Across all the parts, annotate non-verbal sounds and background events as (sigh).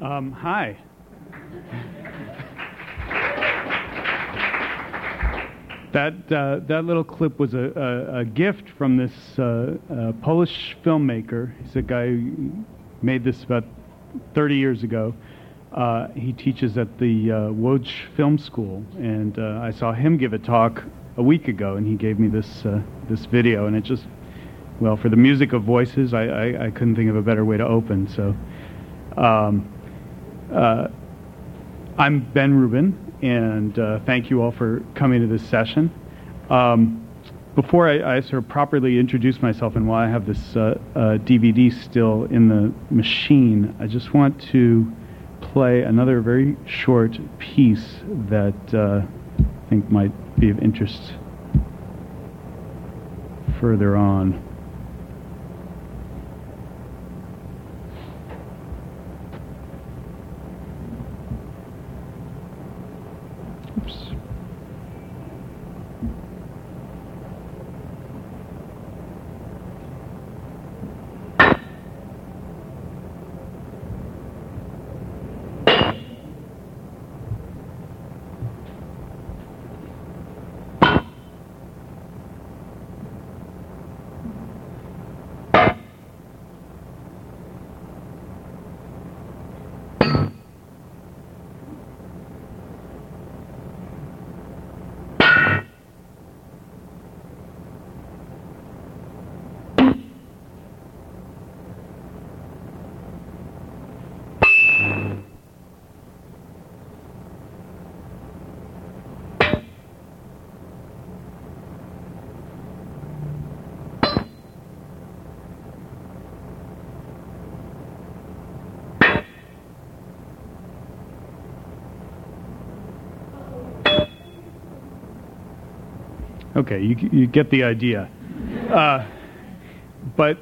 Um, hi. That, uh, that little clip was a, a, a gift from this uh, uh, Polish filmmaker. He's a guy who made this about 30 years ago. Uh, he teaches at the uh, Film School, and uh, I saw him give a talk a week ago, and he gave me this this video, and it just, well, for the music of voices, I, I, I couldn't think of a better way to open. So, um, I'm Ben Rubin, and thank you all for coming to this session. Um, before I, I, sort of properly introduce myself and why I have this uh, uh, DVD still in the machine, I just want to play another very short piece that uh, I think might be of interest further on. Okay, you, you get the idea. Uh, but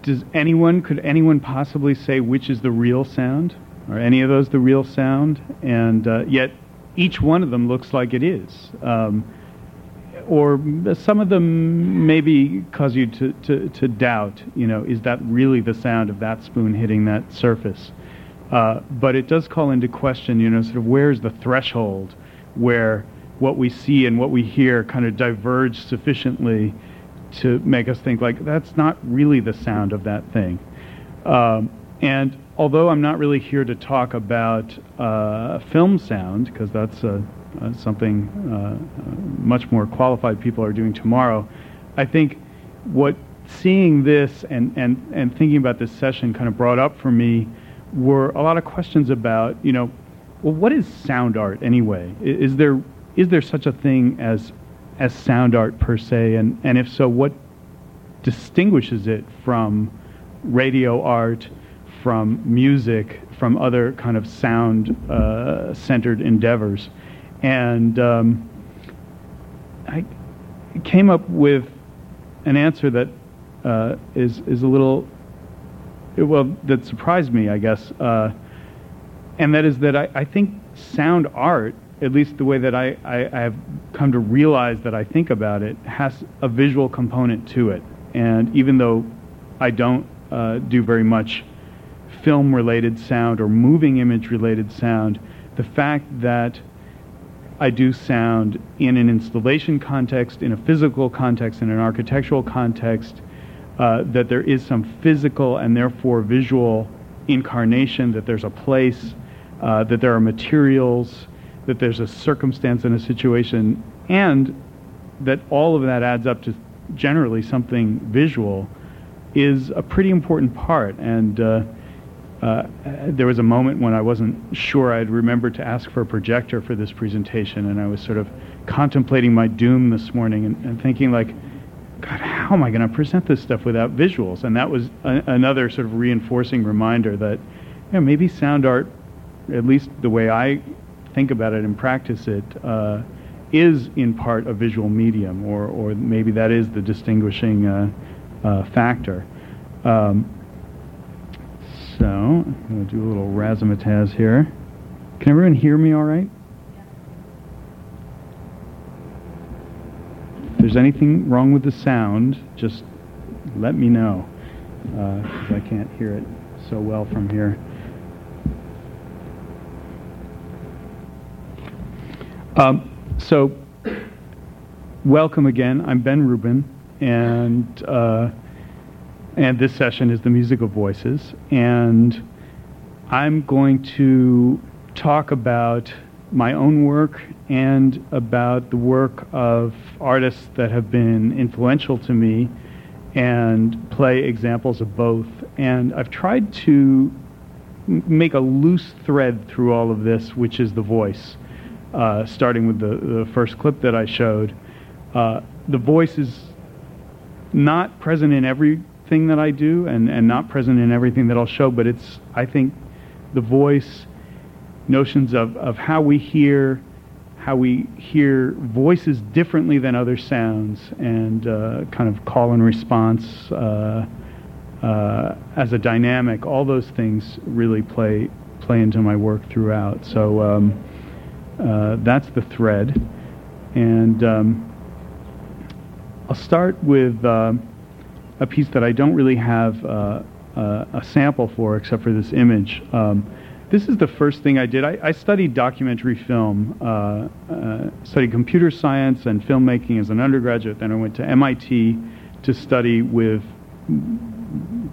does anyone, could anyone possibly say which is the real sound? Are any of those the real sound? And uh, yet each one of them looks like it is. Um, or some of them maybe cause you to, to, to, doubt, you know, is that really the sound of that spoon hitting that surface? Uh, but it does call into question, you know, sort of where's the threshold where what we see and what we hear kind of diverge sufficiently to make us think like that's not really the sound of that thing. Um, and although I'm not really here to talk about uh, film sound because that's uh, uh, something uh, much more qualified people are doing tomorrow, I think what seeing this and, and, and thinking about this session kind of brought up for me were a lot of questions about, you know, well, what is sound art anyway? Is there is there such a thing as as sound art per se, and and if so, what distinguishes it from radio art, from music, from other kind of sound uh, centered endeavors, and um, I came up with an answer that uh, is is a little well that surprised me, I guess, uh, and that is that I, I think sound art at least the way that I, I, I, have come to realize that I think about it, has a visual component to it. And even though I don't uh, do very much film related sound or moving image related sound, the fact that I do sound in an installation context, in a physical context, in an architectural context, uh, that there is some physical and therefore visual incarnation, that there's a place, uh, that there are materials, that there's a circumstance and a situation, and that all of that adds up to generally something visual is a pretty important part. And uh, uh, there was a moment when I wasn't sure I'd remember to ask for a projector for this presentation, and I was sort of contemplating my doom this morning and, and thinking, like, God, how am I going to present this stuff without visuals? And that was a, another sort of reinforcing reminder that you know, maybe sound art, at least the way I think about it and practice it, uh, is in part a visual medium, or, or maybe that is the distinguishing uh, uh, factor. Um, so, I'm going to do a little razzmatazz here. Can everyone hear me all right? If there's anything wrong with the sound, just let me know, because uh, I can't hear it so well from here. Um, so, welcome again. I'm Ben Rubin, and uh, and this session is the musical voices, and I'm going to talk about my own work and about the work of artists that have been influential to me and play examples of both. And I've tried to make a loose thread through all of this, which is the voice, uh, starting with the, the first clip that I showed. Uh, the voice is not present in everything that I do and, and not present in everything that I'll show, but it's, I think, the voice, notions of, of how we hear, how we hear voices differently than other sounds, and uh, kind of call and response uh, uh, as a dynamic. All those things really play play into my work throughout. So um, uh, that's the thread, and um, I'll start with uh, a piece that I don't really have uh, a sample for, except for this image. Um, this is the first thing I did. I, I studied documentary film, uh, uh, studied computer science and filmmaking as an undergraduate. Then I went to MIT to study with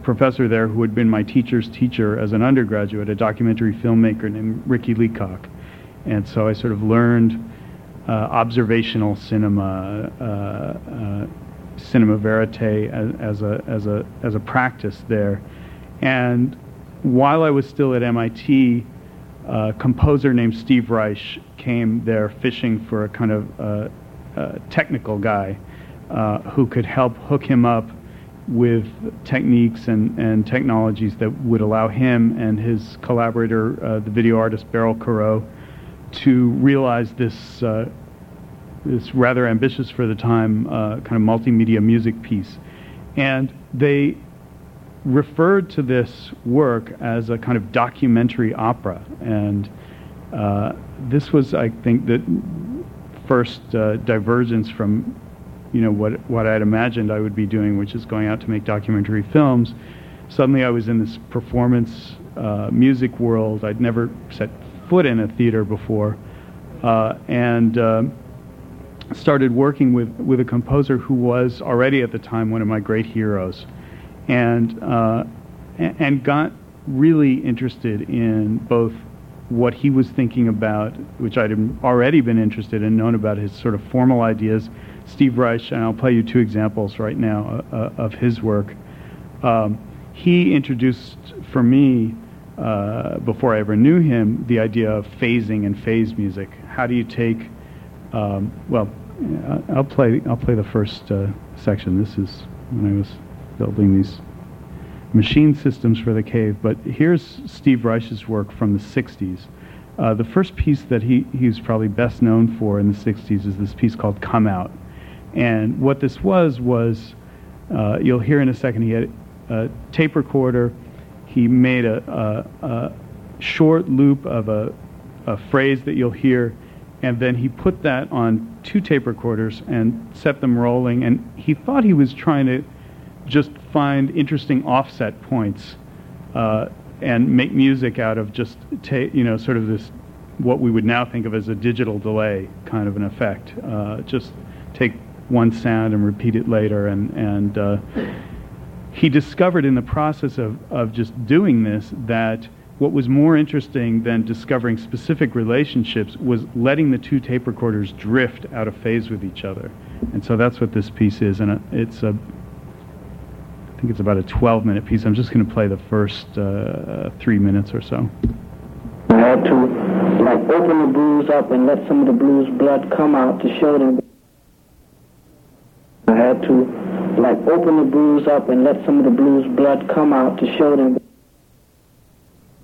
professor there who had been my teacher's teacher as an undergraduate, a documentary filmmaker named Ricky Leacock. And so I sort of learned uh, observational cinema, uh, uh, cinema verite as, as, a, as, a, as a practice there. And while I was still at MIT, a composer named Steve Reich came there fishing for a kind of uh, uh, technical guy uh, who could help hook him up with techniques and, and technologies that would allow him and his collaborator, uh, the video artist Beryl Korot, to realize this uh, this rather ambitious for the time uh, kind of multimedia music piece. And they referred to this work as a kind of documentary opera, and uh, this was, I think, the first uh, divergence from, you know, what what I had imagined I would be doing, which is going out to make documentary films. Suddenly, I was in this performance uh, music world. I'd never set foot in a theater before, uh, and uh, started working with with a composer who was already at the time one of my great heroes and uh, and got really interested in both what he was thinking about, which I'd already been interested in, known about his sort of formal ideas. Steve Reich, and I'll play you two examples right now uh, uh, of his work. Um, he introduced for me, uh, before I ever knew him, the idea of phasing and phase music. How do you take, um, well, I'll play, I'll play the first uh, section. This is when I was building these machine systems for the cave. But here's Steve Reich's work from the 60s. Uh, the first piece that he, he's probably best known for in the 60s is this piece called Come Out. And what this was, was uh, you'll hear in a second, he had a tape recorder. He made a, a, a short loop of a, a phrase that you'll hear, and then he put that on two tape recorders and set them rolling. And he thought he was trying to just find interesting offset points uh, and make music out of just ta- you know sort of this what we would now think of as a digital delay kind of an effect. Uh, just take one sound and repeat it later, and and uh, he discovered in the process of of just doing this that what was more interesting than discovering specific relationships was letting the two tape recorders drift out of phase with each other. And so that's what this piece is, and it's a I think it's about a 12 minute piece. I'm just going to play the first uh, three minutes or so. I had to like open the blues up and let some of the blues blood come out to show them. I had to like open the blues up and let some of the blues blood come out to show them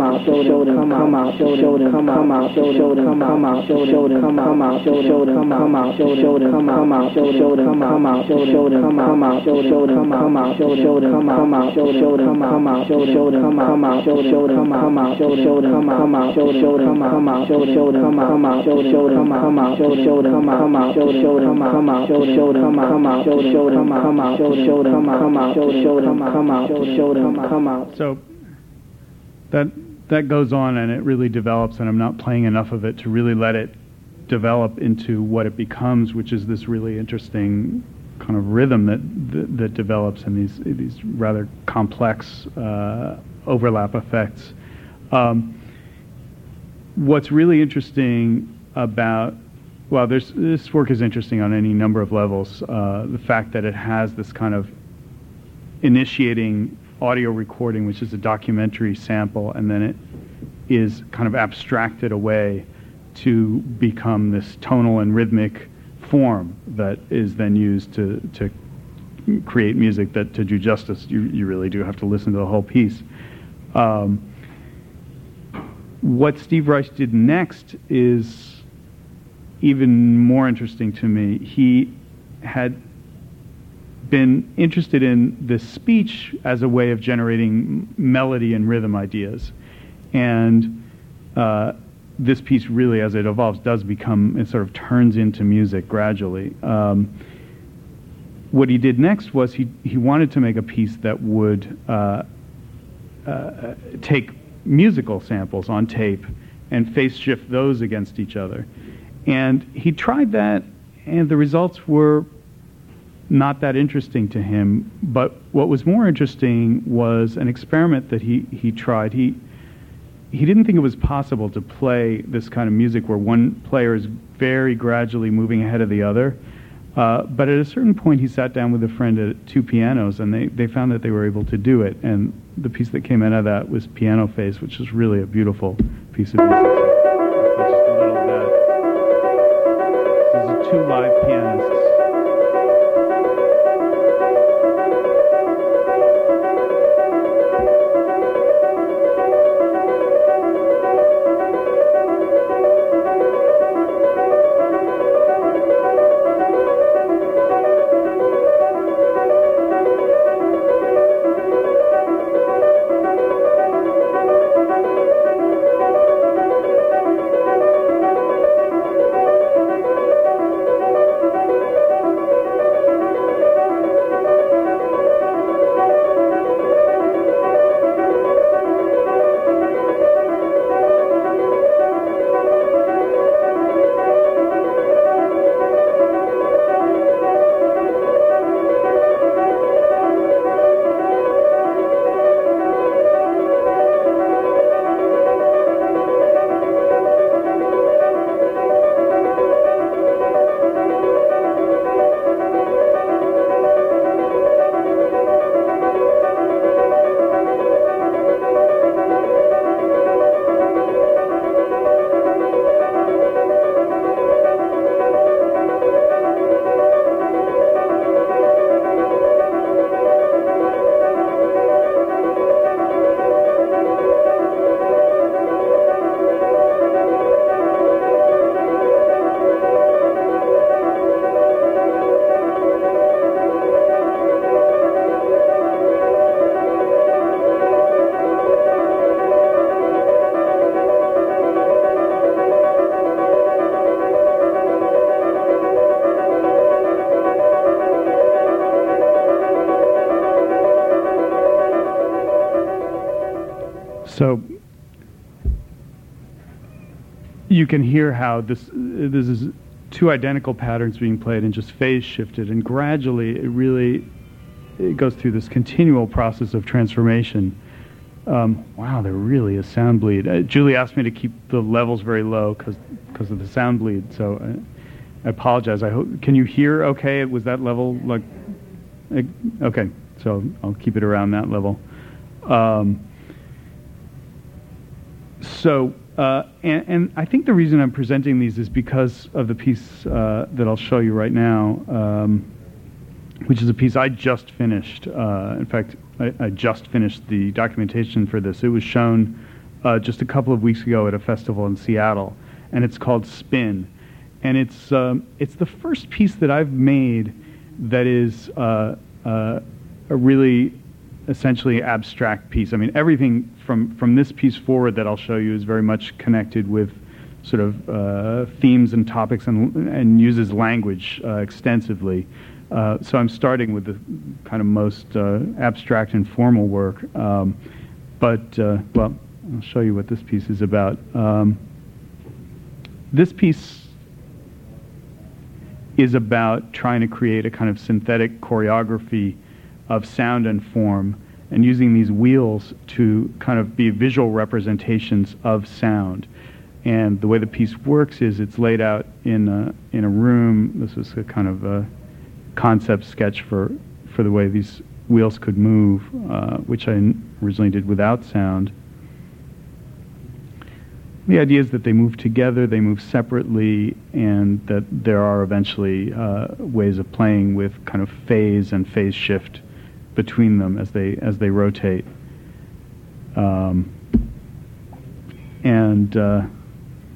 to show them come out, to show them come out, to show them come out, to show them come out, show a show to come a human, show them come out, to show them come out, to show them come out, to show them come out, to show them come out, to show them come out. So that that goes on and it really develops and I'm not playing enough of it to really let it develop into what it becomes, which is this really interesting kind of rhythm that that, that develops in these these rather complex uh, overlap effects. Um, what's really interesting about well, this work is interesting on any number of levels. Uh, the fact that it has this kind of initiating audio recording, which is a documentary sample, and then it is kind of abstracted away to become this tonal and rhythmic form that is then used to, to create music that to do justice. You, you really do have to listen to the whole piece. Um, what steve reich did next is even more interesting to me. He had been interested in the speech as a way of generating melody and rhythm ideas and uh, this piece really, as it evolves, does become, it sort of turns into music gradually. Um, what he did next was he, he wanted to make a piece that would uh, uh, take musical samples on tape and phase shift those against each other. And he tried that, and the results were not that interesting to him. But what was more interesting was an experiment that he, he tried. He, he didn't think it was possible to play this kind of music where one player is very gradually moving ahead of the other. Uh, but at a certain point, he sat down with a friend at two pianos, and they, they found that they were able to do it. And the piece that came out of that was Piano Phase, which is really a beautiful piece of music. Just a little bit. These are two live pianists. You can hear how this this is two identical patterns being played and just phase shifted, and gradually it really it goes through this continual process of transformation. Um, wow, there really is sound bleed. Uh, Julie asked me to keep the levels very low because of the sound bleed. So I, uh, I apologize. I hope can you hear okay? Was that level like okay? So I'll keep it around that level. Um, so, uh, and, and, I think the reason I'm presenting these is because of the piece uh, that I'll show you right now, um, which is a piece I just finished. Uh, in fact, I, I, just finished the documentation for this. It was shown uh, just a couple of weeks ago at a festival in Seattle, and it's called Spin. And it's, um, it's the first piece that I've made that is uh, uh, a really essentially abstract piece. I mean, everything from from this piece forward that I'll show you is very much connected with sort of uh, themes and topics and and uses language uh, extensively. Uh, so I'm starting with the kind of most uh, abstract and formal work. Um, but uh, well, I'll show you what this piece is about. Um, this piece is about trying to create a kind of synthetic choreography of sound and form and using these wheels to kind of be visual representations of sound. And the way the piece works is it's laid out in a, in a room. This is a kind of a concept sketch for, for the way these wheels could move, uh, which I originally did without sound. The idea is that they move together, they move separately, and that there are eventually uh, ways of playing with kind of phase and phase shift between them as they as they rotate. Um, and uh,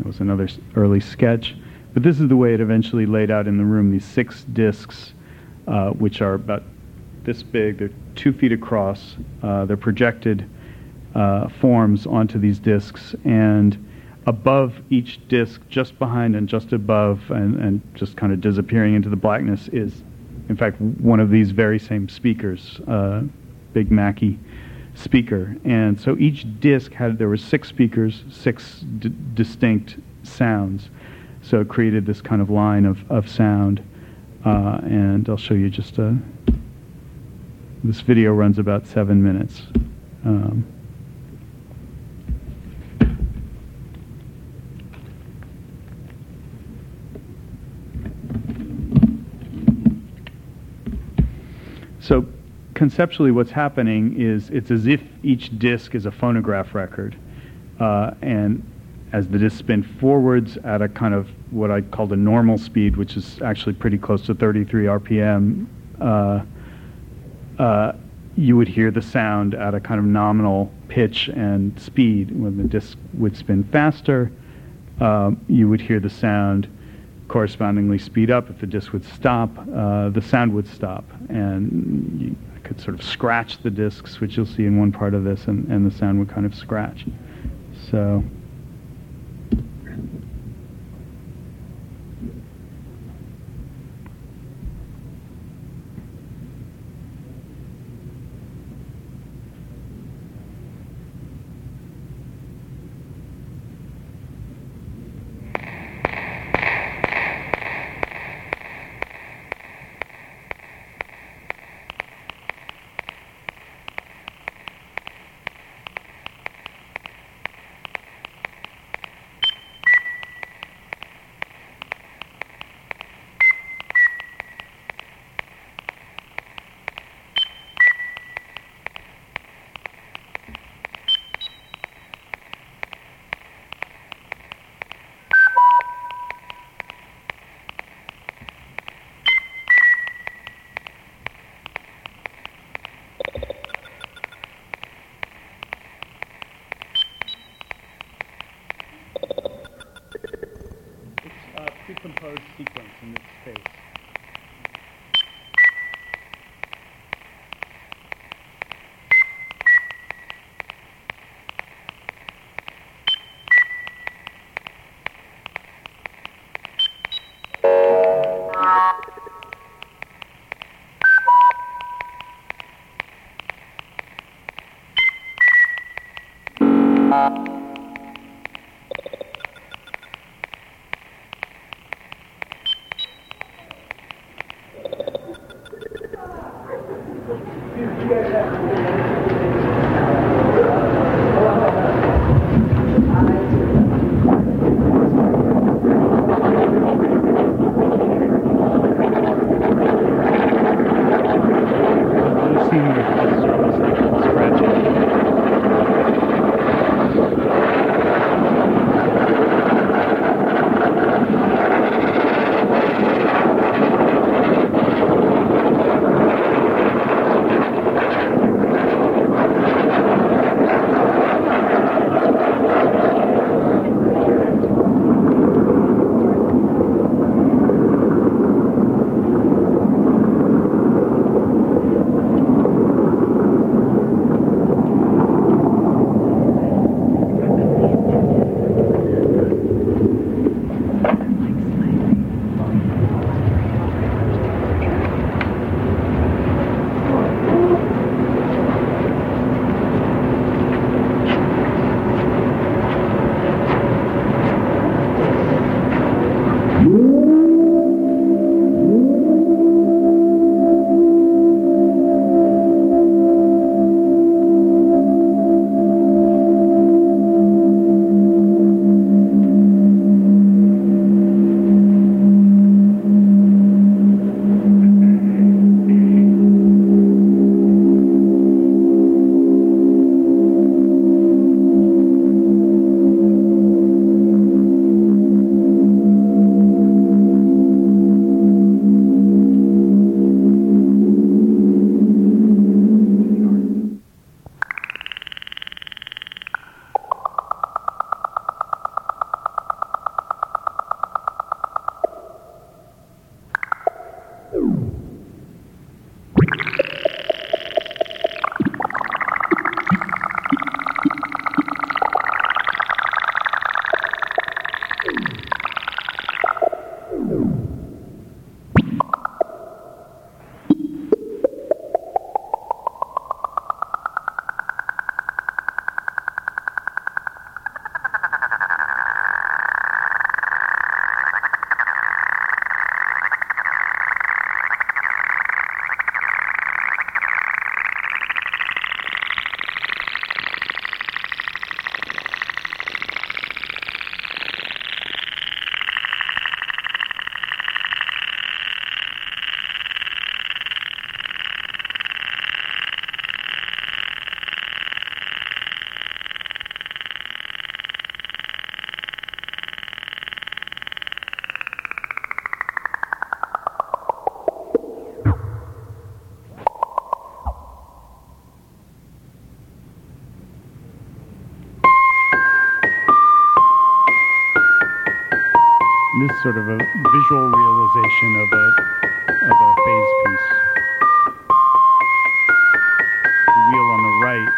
it was another early sketch, but this is the way it eventually laid out in the room. These six discs, uh, which are about this big, they're two feet across. Uh, they're projected uh, forms onto these discs, and above each disc, just behind and just above, and, and just kind of disappearing into the blackness, is in fact, one of these very same speakers, uh, Big Mackie speaker. And so each disc had, there were six speakers, six d- distinct sounds. So it created this kind of line of, of sound. Uh, and I'll show you just a, this video runs about seven minutes. Um, So conceptually, what's happening is it's as if each disc is a phonograph record, uh, and as the discs spin forwards at a kind of what I call the normal speed, which is actually pretty close to 33 RPM, uh, uh, you would hear the sound at a kind of nominal pitch and speed. When the disc would spin faster, uh, you would hear the sound correspondingly speed up. If the disc would stop, uh, the sound would stop. And you could sort of scratch the discs, which you'll see in one part of this, and, and the sound would kind of scratch. So. Sort of a visual realization of a of a phase piece. The wheel on the right,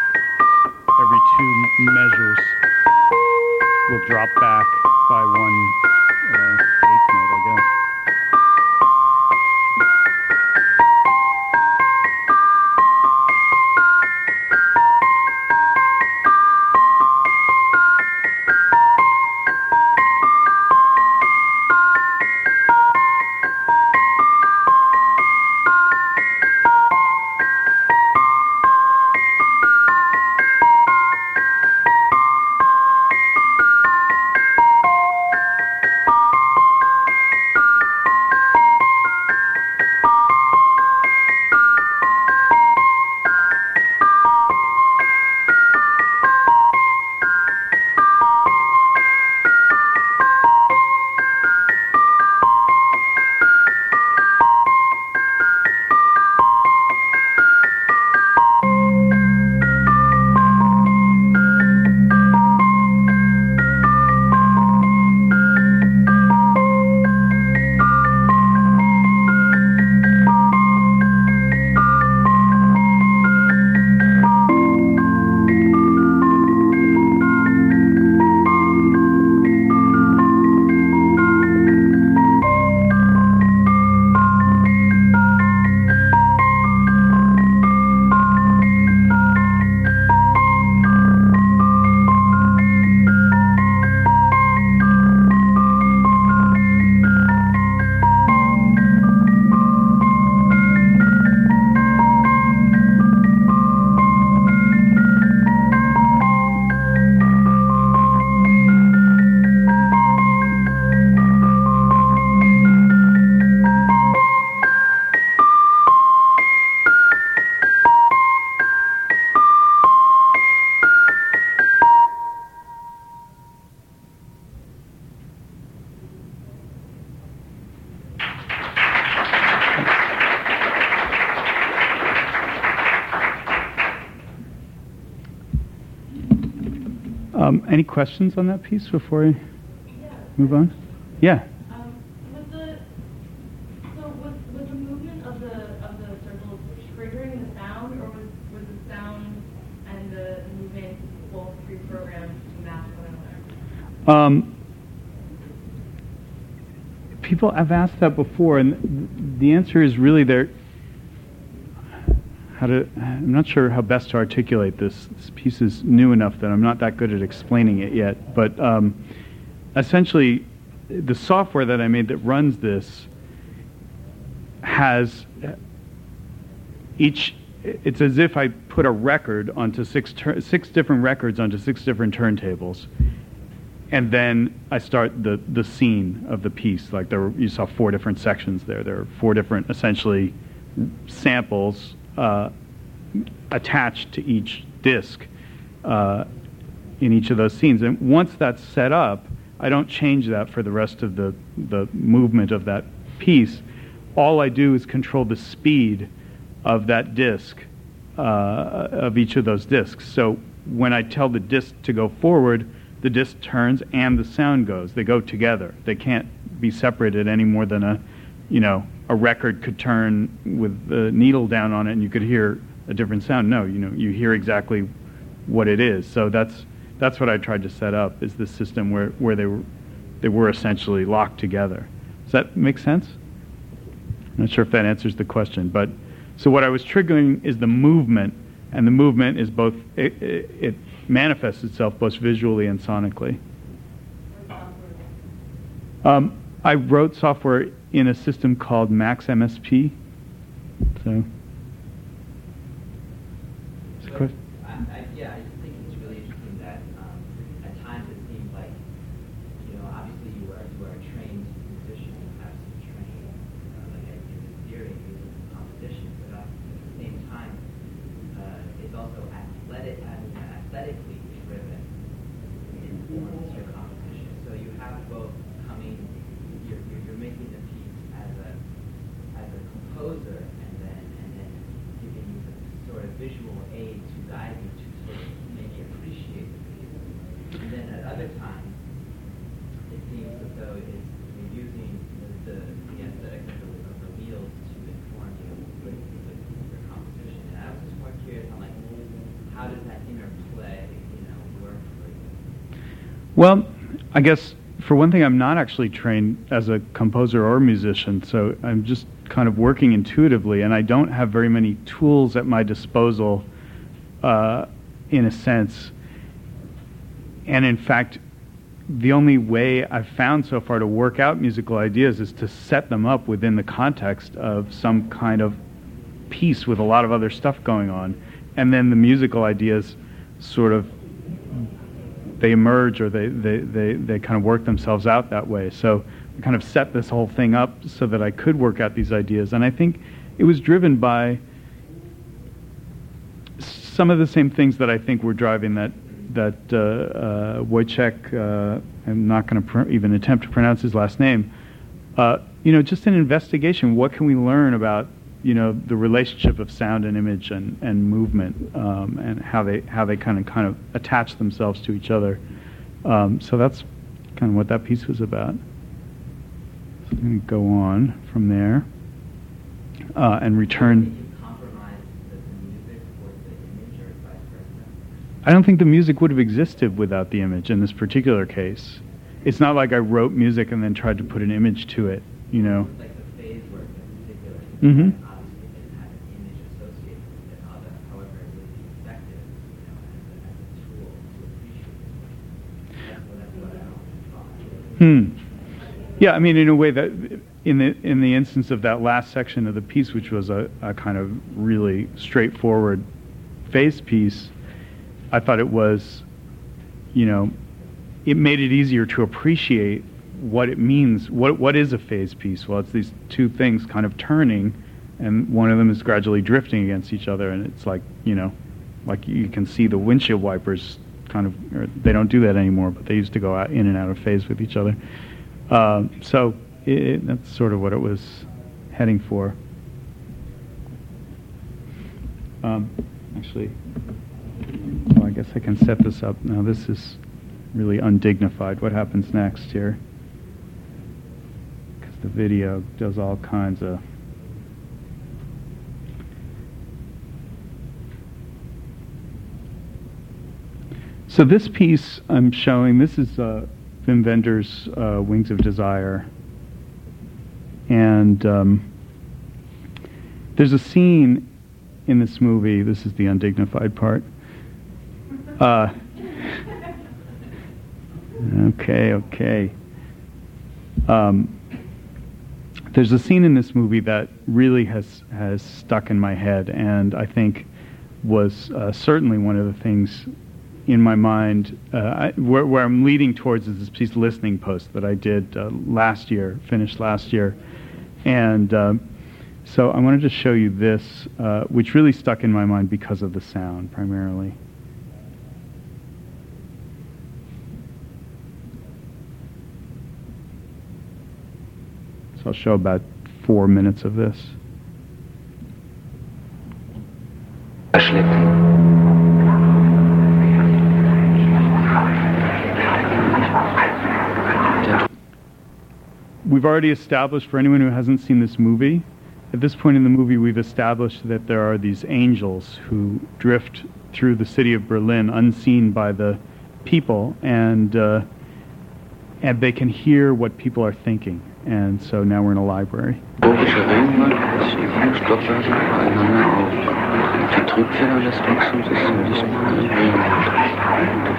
every two measures, will drop back by one questions on that piece before I move on? Yeah. Um, was the so was, was the movement of the of the circles triggering the sound, or was was the sound and the movement both pre-programmed to match one another? Um, people have asked that before, and the answer is really there. How to? I'm not sure how best to articulate this. This piece is new enough that I'm not that good at explaining it yet. But um, essentially, the software that I made that runs this has each. It's as if I put a record onto six six different records onto six different turntables, and then I start the the scene of the piece. Like there, were, you saw four different sections there. There are four different, essentially, samples uh, attached to each disc uh, in each of those scenes. And once that's set up, I don't change that for the rest of the the movement of that piece. All I do is control the speed of that disc, uh, of each of those discs. So when I tell the disc to go forward, the disc turns and the sound goes. They go together. They can't be separated any more than a, you know, a record could turn with the needle down on it and you could hear a different sound. No, you know, you hear exactly what it is. So that's that's what I tried to set up is this system where, where they were they were essentially locked together. Does that make sense? I'm not sure if that answers the question, but so what I was triggering is the movement, and the movement is both it, it, it manifests itself both visually and sonically. Um, I wrote software in a system called Max MSP. So, is there a So, question? I, I, yeah, I just think it's really interesting that um, at times it seems like, you know, obviously you are you are a trained musician, you have some training, uh, like in in theory, music composition, but uh, at the same time, uh, it's also athletic, I mean, aesthetically driven informs your composition. So you have both coming, you're, you're, you're making the piece as a as a composer, and then and then giving you the sort of visual aid to guide you to sort of maybe appreciate the piece. And then at other times, it seems as though it's using the, the, the aesthetic of the, of the wheels to inform you with, with composition. And I was just more curious on like, how does that interplay, you know, work for you? Well, I guess for one thing, I'm not actually trained as a composer or musician, so I'm just kind of working intuitively, and I don't have very many tools at my disposal, uh, in a sense. And in fact, the only way I've found so far to work out musical ideas is to set them up within the context of some kind of piece with a lot of other stuff going on, and then the musical ideas sort of they emerge or they, they, they, they kind of work themselves out that way. So kind of set this whole thing up so that I could work out these ideas. And I think it was driven by some of the same things that I think were driving that, that uh, uh, Wojciech, uh, I'm not going to pr- even attempt to pronounce his last name, uh, you know, just an investigation. What can we learn about you know the relationship of sound and image and, and movement um, and how they how they kind of kind of attach themselves to each other. Um, so that's kind of what that piece was about. I'm going to go on from there uh, and return. Did you compromise the, the music for the image or vice versa? I don't think the music would have existed without the image in this particular case. It's not like I wrote music and then tried to put an image to it, you know. Like the phase work in particular, Mhm. obviously didn't have an image associated with it, although, however, it would be effective, you know, as a, as a tool to appreciate it. That's what, that's what I thought. Hmm. Yeah, I mean, in a way that, in the in the instance of that last section of the piece, which was a, a kind of really straightforward phase piece, I thought it was, you know, it made it easier to appreciate what it means. What what is a phase piece? Well, it's these two things kind of turning, and one of them is gradually drifting against each other, and it's like you know, like you can see the windshield wipers kind of. They don't do that anymore, but they used to go out in and out of phase with each other. Um, so it, that's sort of what it was heading for. Um, actually, Well, I guess I can set this up now. This is really undignified. What happens next here? Because the video does all kinds of. So this piece I'm showing, this is uh, Wim Wenders' uh, Wings of Desire. And um, there's a scene in this movie, this is the undignified part. Uh, (laughs) okay, okay. Um, there's a scene in this movie that really has, has stuck in my head, and I think was uh, certainly one of the things in my mind uh, I, where, where, I'm leading towards is this piece listening post that I did uh, last year, finished last year, and um, so I wanted to show you this, uh, which really stuck in my mind because of the sound primarily. So I'll show about four minutes of this. We've already established for anyone who hasn't seen this movie, at this point in the movie, we've established that there are these angels who drift through the city of Berlin unseen by the people, and uh, and they can hear what people are thinking. And so now we're in a library. Die Triebfeder lässt wachsen, das ist nicht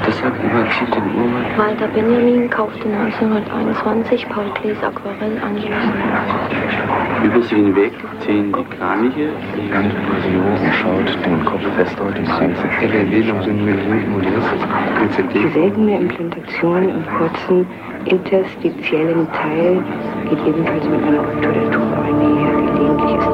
Deshalb überzieht den Urwald. Walter Benjamin kaufte 1921 Paul Klees Aquarell anschließend. Über sie hinweg ziehen die Kraniche. Die ganze Version schaut den Kopf fest auf die mit Die seltene Implantation im kurzen interstitiellen Teil geht ebenfalls mit einer Ruptur der einher. Gelegentlich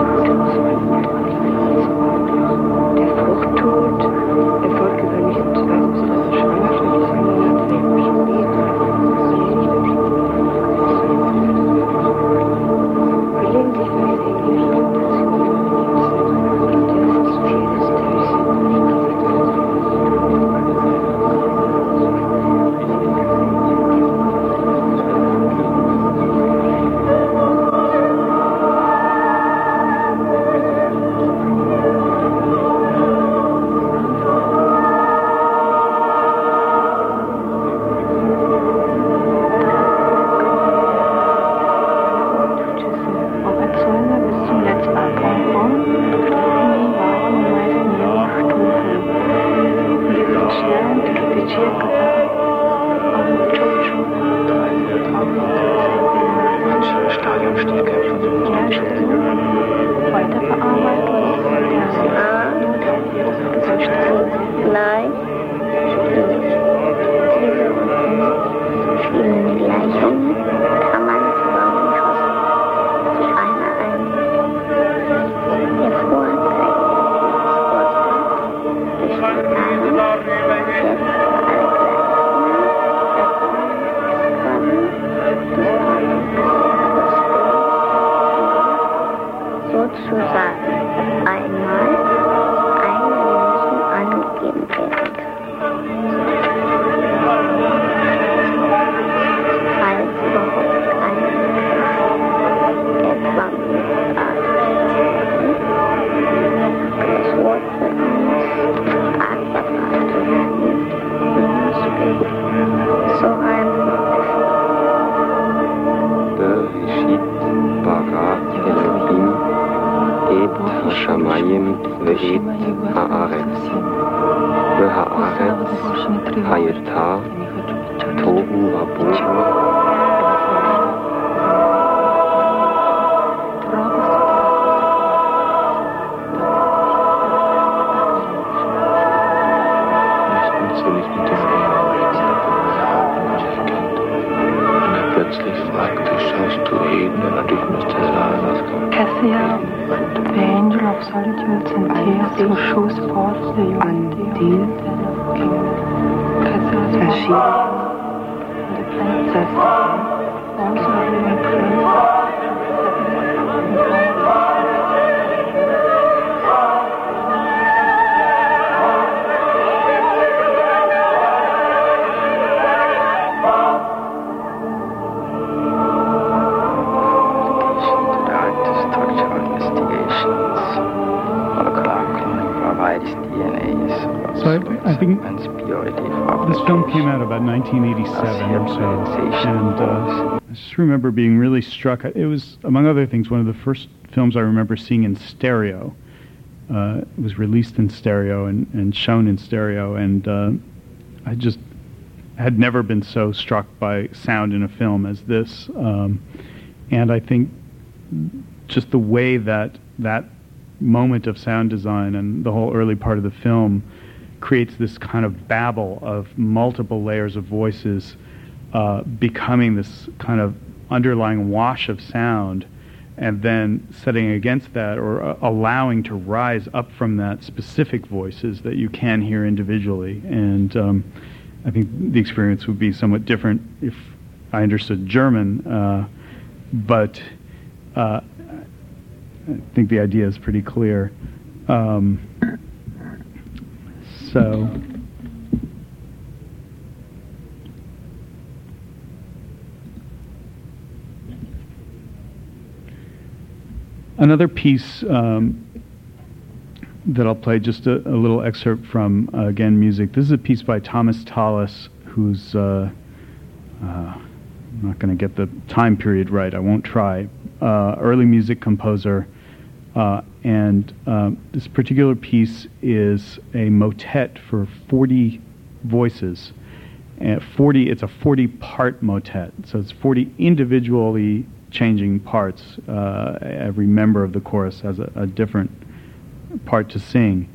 Strecke. Remember being really struck. It was, among other things, one of the first films I remember seeing in stereo. Uh, it was released in stereo and, and shown in stereo, and uh, I just had never been so struck by sound in a film as this. Um, and I think just the way that that moment of sound design and the whole early part of the film creates this kind of babble of multiple layers of voices uh, becoming this kind of underlying wash of sound and then setting against that or uh, allowing to rise up from that specific voices that you can hear individually. And um, I think the experience would be somewhat different if I understood German, uh, but uh, I think the idea is pretty clear. Um, so. Another piece um, that I'll play, just a, a little excerpt from, uh, again, music. This is a piece by Thomas Tallis, who's, uh, uh, I'm not going to get the time period right, I won't try, uh, early music composer. Uh, and um, this particular piece is a motet for 40 voices. And 40, it's a 40 part motet. So it's 40 individually changing parts. Uh, every member of the chorus has a, a different part to sing.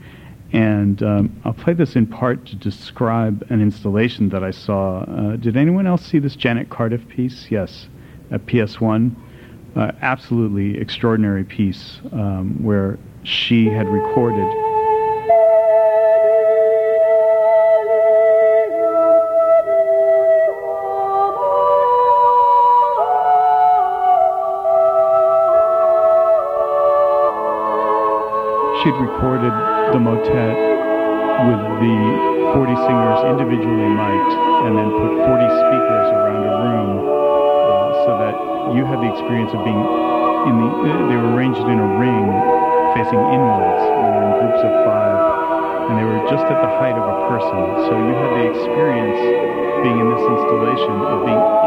And um, I'll play this in part to describe an installation that I saw. Uh, did anyone else see this Janet Cardiff piece? Yes, at PS1. Uh, absolutely extraordinary piece um, where she had recorded she'd recorded the motet with the 40 singers individually mic'd and then put 40 speakers around a room uh, so that you had the experience of being in the, uh, they were arranged in a ring facing inwards, know, in groups of five, and they were just at the height of a person. So you had the experience being in this installation of being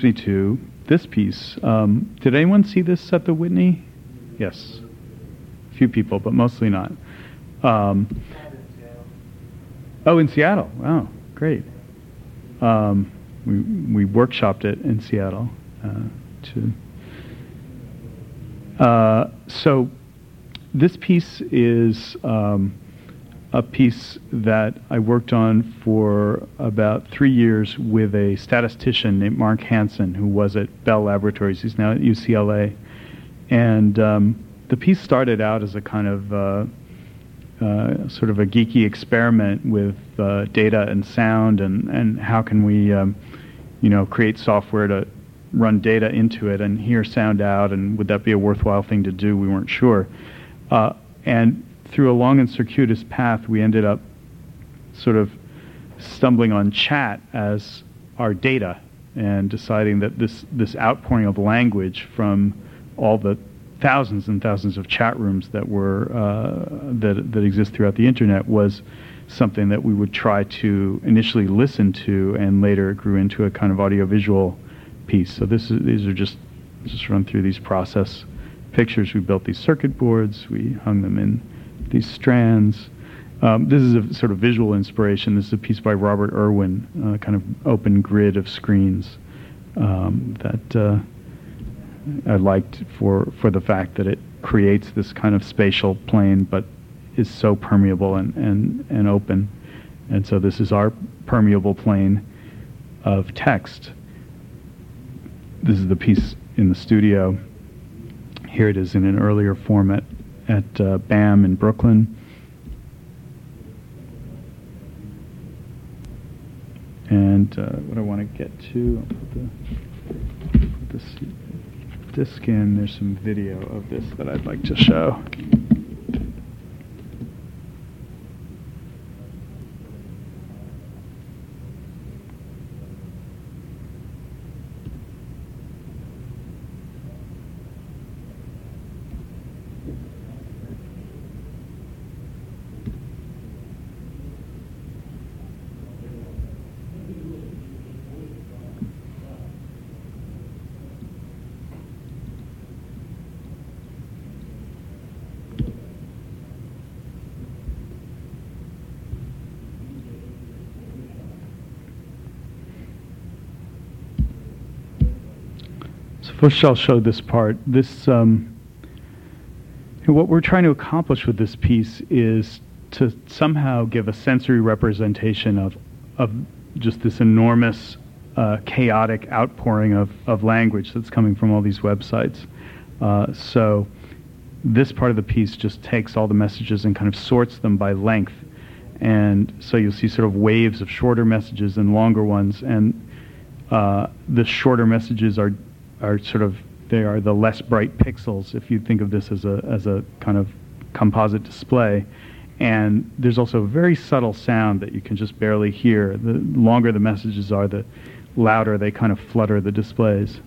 brings me to this piece. Um, did anyone see this at the Whitney? Yes. A few people, but mostly not. Um, oh, in Seattle. Wow, great. Um, we, we workshopped it in Seattle. Uh, to, uh, so this piece is um, a piece that I worked on for about three years with a statistician named Mark Hansen, who was at Bell Laboratories. He's now at UCLA. And um, the piece started out as a kind of uh, uh, sort of a geeky experiment with uh, data and sound, and, and how can we, um, you know, create software to run data into it and hear sound out, and would that be a worthwhile thing to do? We weren't sure. Uh, and through a long and circuitous path, we ended up sort of stumbling on chat as our data and deciding that this, this outpouring of language from all the thousands and thousands of chat rooms that were uh, that that exist throughout the internet was something that we would try to initially listen to, and later it grew into a kind of audiovisual piece. So this is, these are just just run through these process pictures. We built these circuit boards. We hung them in these strands. Um, this is a sort of visual inspiration. This is a piece by Robert Irwin, uh, kind of open grid of screens um, that. Uh, I liked for for the fact that it creates this kind of spatial plane, but is so permeable and and and open. And so this is our permeable plane, of text. This is the piece in the studio. Here it is in an earlier format at uh, BAM in Brooklyn. And uh, what I want to get to, put the, put this disc in. There's some video of this that I'd like to show. So first I'll show this part. This, um, what we're trying to accomplish with this piece is to somehow give a sensory representation of, of just this enormous, uh, chaotic outpouring of, of language that's coming from all these websites. Uh, so this part of the piece just takes all the messages and kind of sorts them by length. And so you'll see sort of waves of shorter messages and longer ones. And uh, the shorter messages are are sort of they are the less bright pixels if you think of this as a as a kind of composite display. And there's also a very subtle sound that you can just barely hear. The longer the messages are the louder they kind of flutter the displays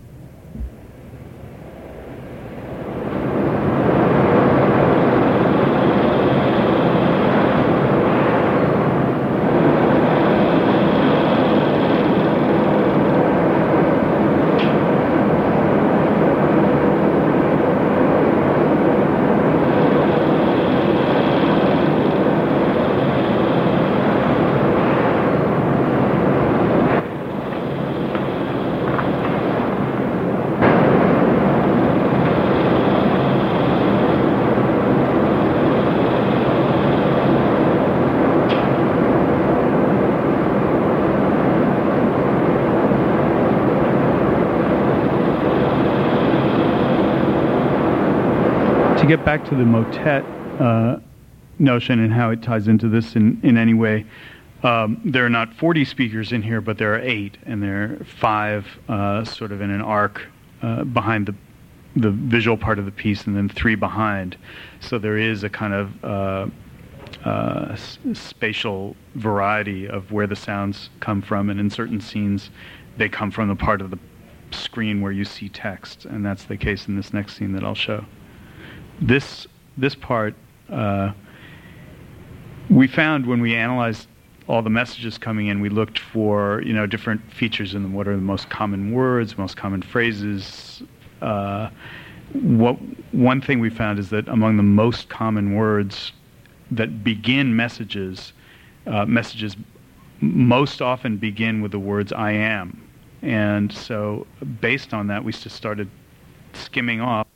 to get back to the motet uh, notion and how it ties into this in, in any way, um, there are not 40 speakers in here, but there are eight, and there are five uh, sort of in an arc uh, behind the the visual part of the piece, and then three behind. So there is a kind of uh, uh, s- spatial variety of where the sounds come from, and in certain scenes, they come from the part of the screen where you see text, and that's the case in this next scene that I'll show this this part uh, we found when we analyzed all the messages coming in, we looked for you know different features in them. What are the most common words, most common phrases? Uh, what one thing we found is that among the most common words that begin messages, uh, messages most often begin with the words "I am," and so based on that, we just started skimming off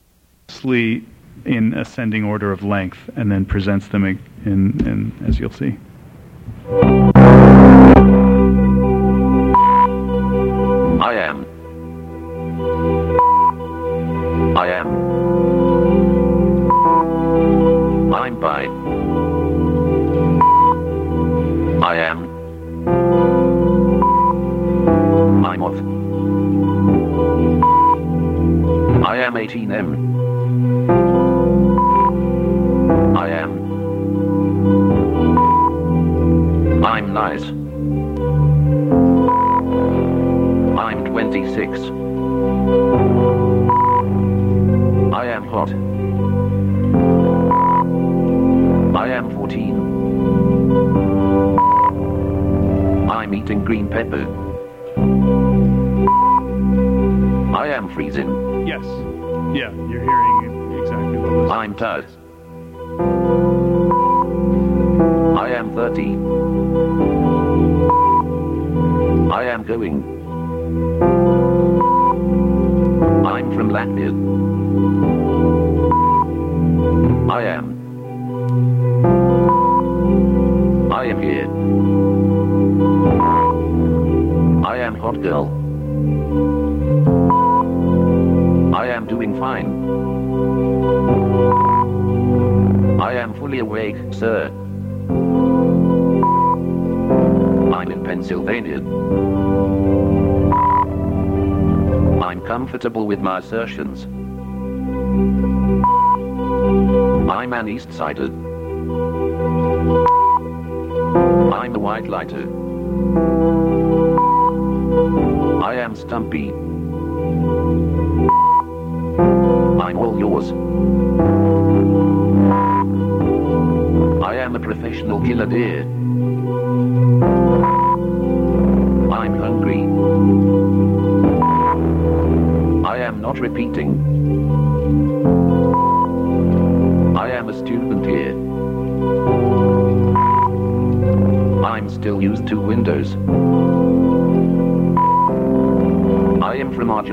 in ascending order of length and then presents them in, in, in as you'll see. I am 14. I'm eating green pepper. I am freezing. Yes. Yeah, you're hearing exactly what was. I'm tired. I am 30. I am going. I'm from Latvia. I am. I am here. I am hot girl. I am doing fine. I am fully awake, sir. I'm in Pennsylvania. I'm comfortable with my assertions. I'm an East Sider. I'm a white lighter. I am Stumpy. I'm all yours. I am a professional killer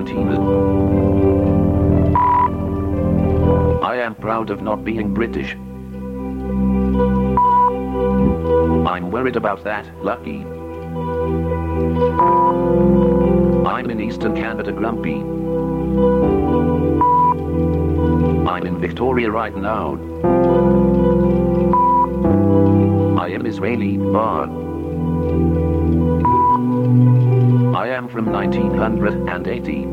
Argentina. I am proud of not being British. I'm worried about that, Lucky. I'm in Eastern Canada grumpy. I'm in Victoria right now. I am Israeli, bar. From 1980.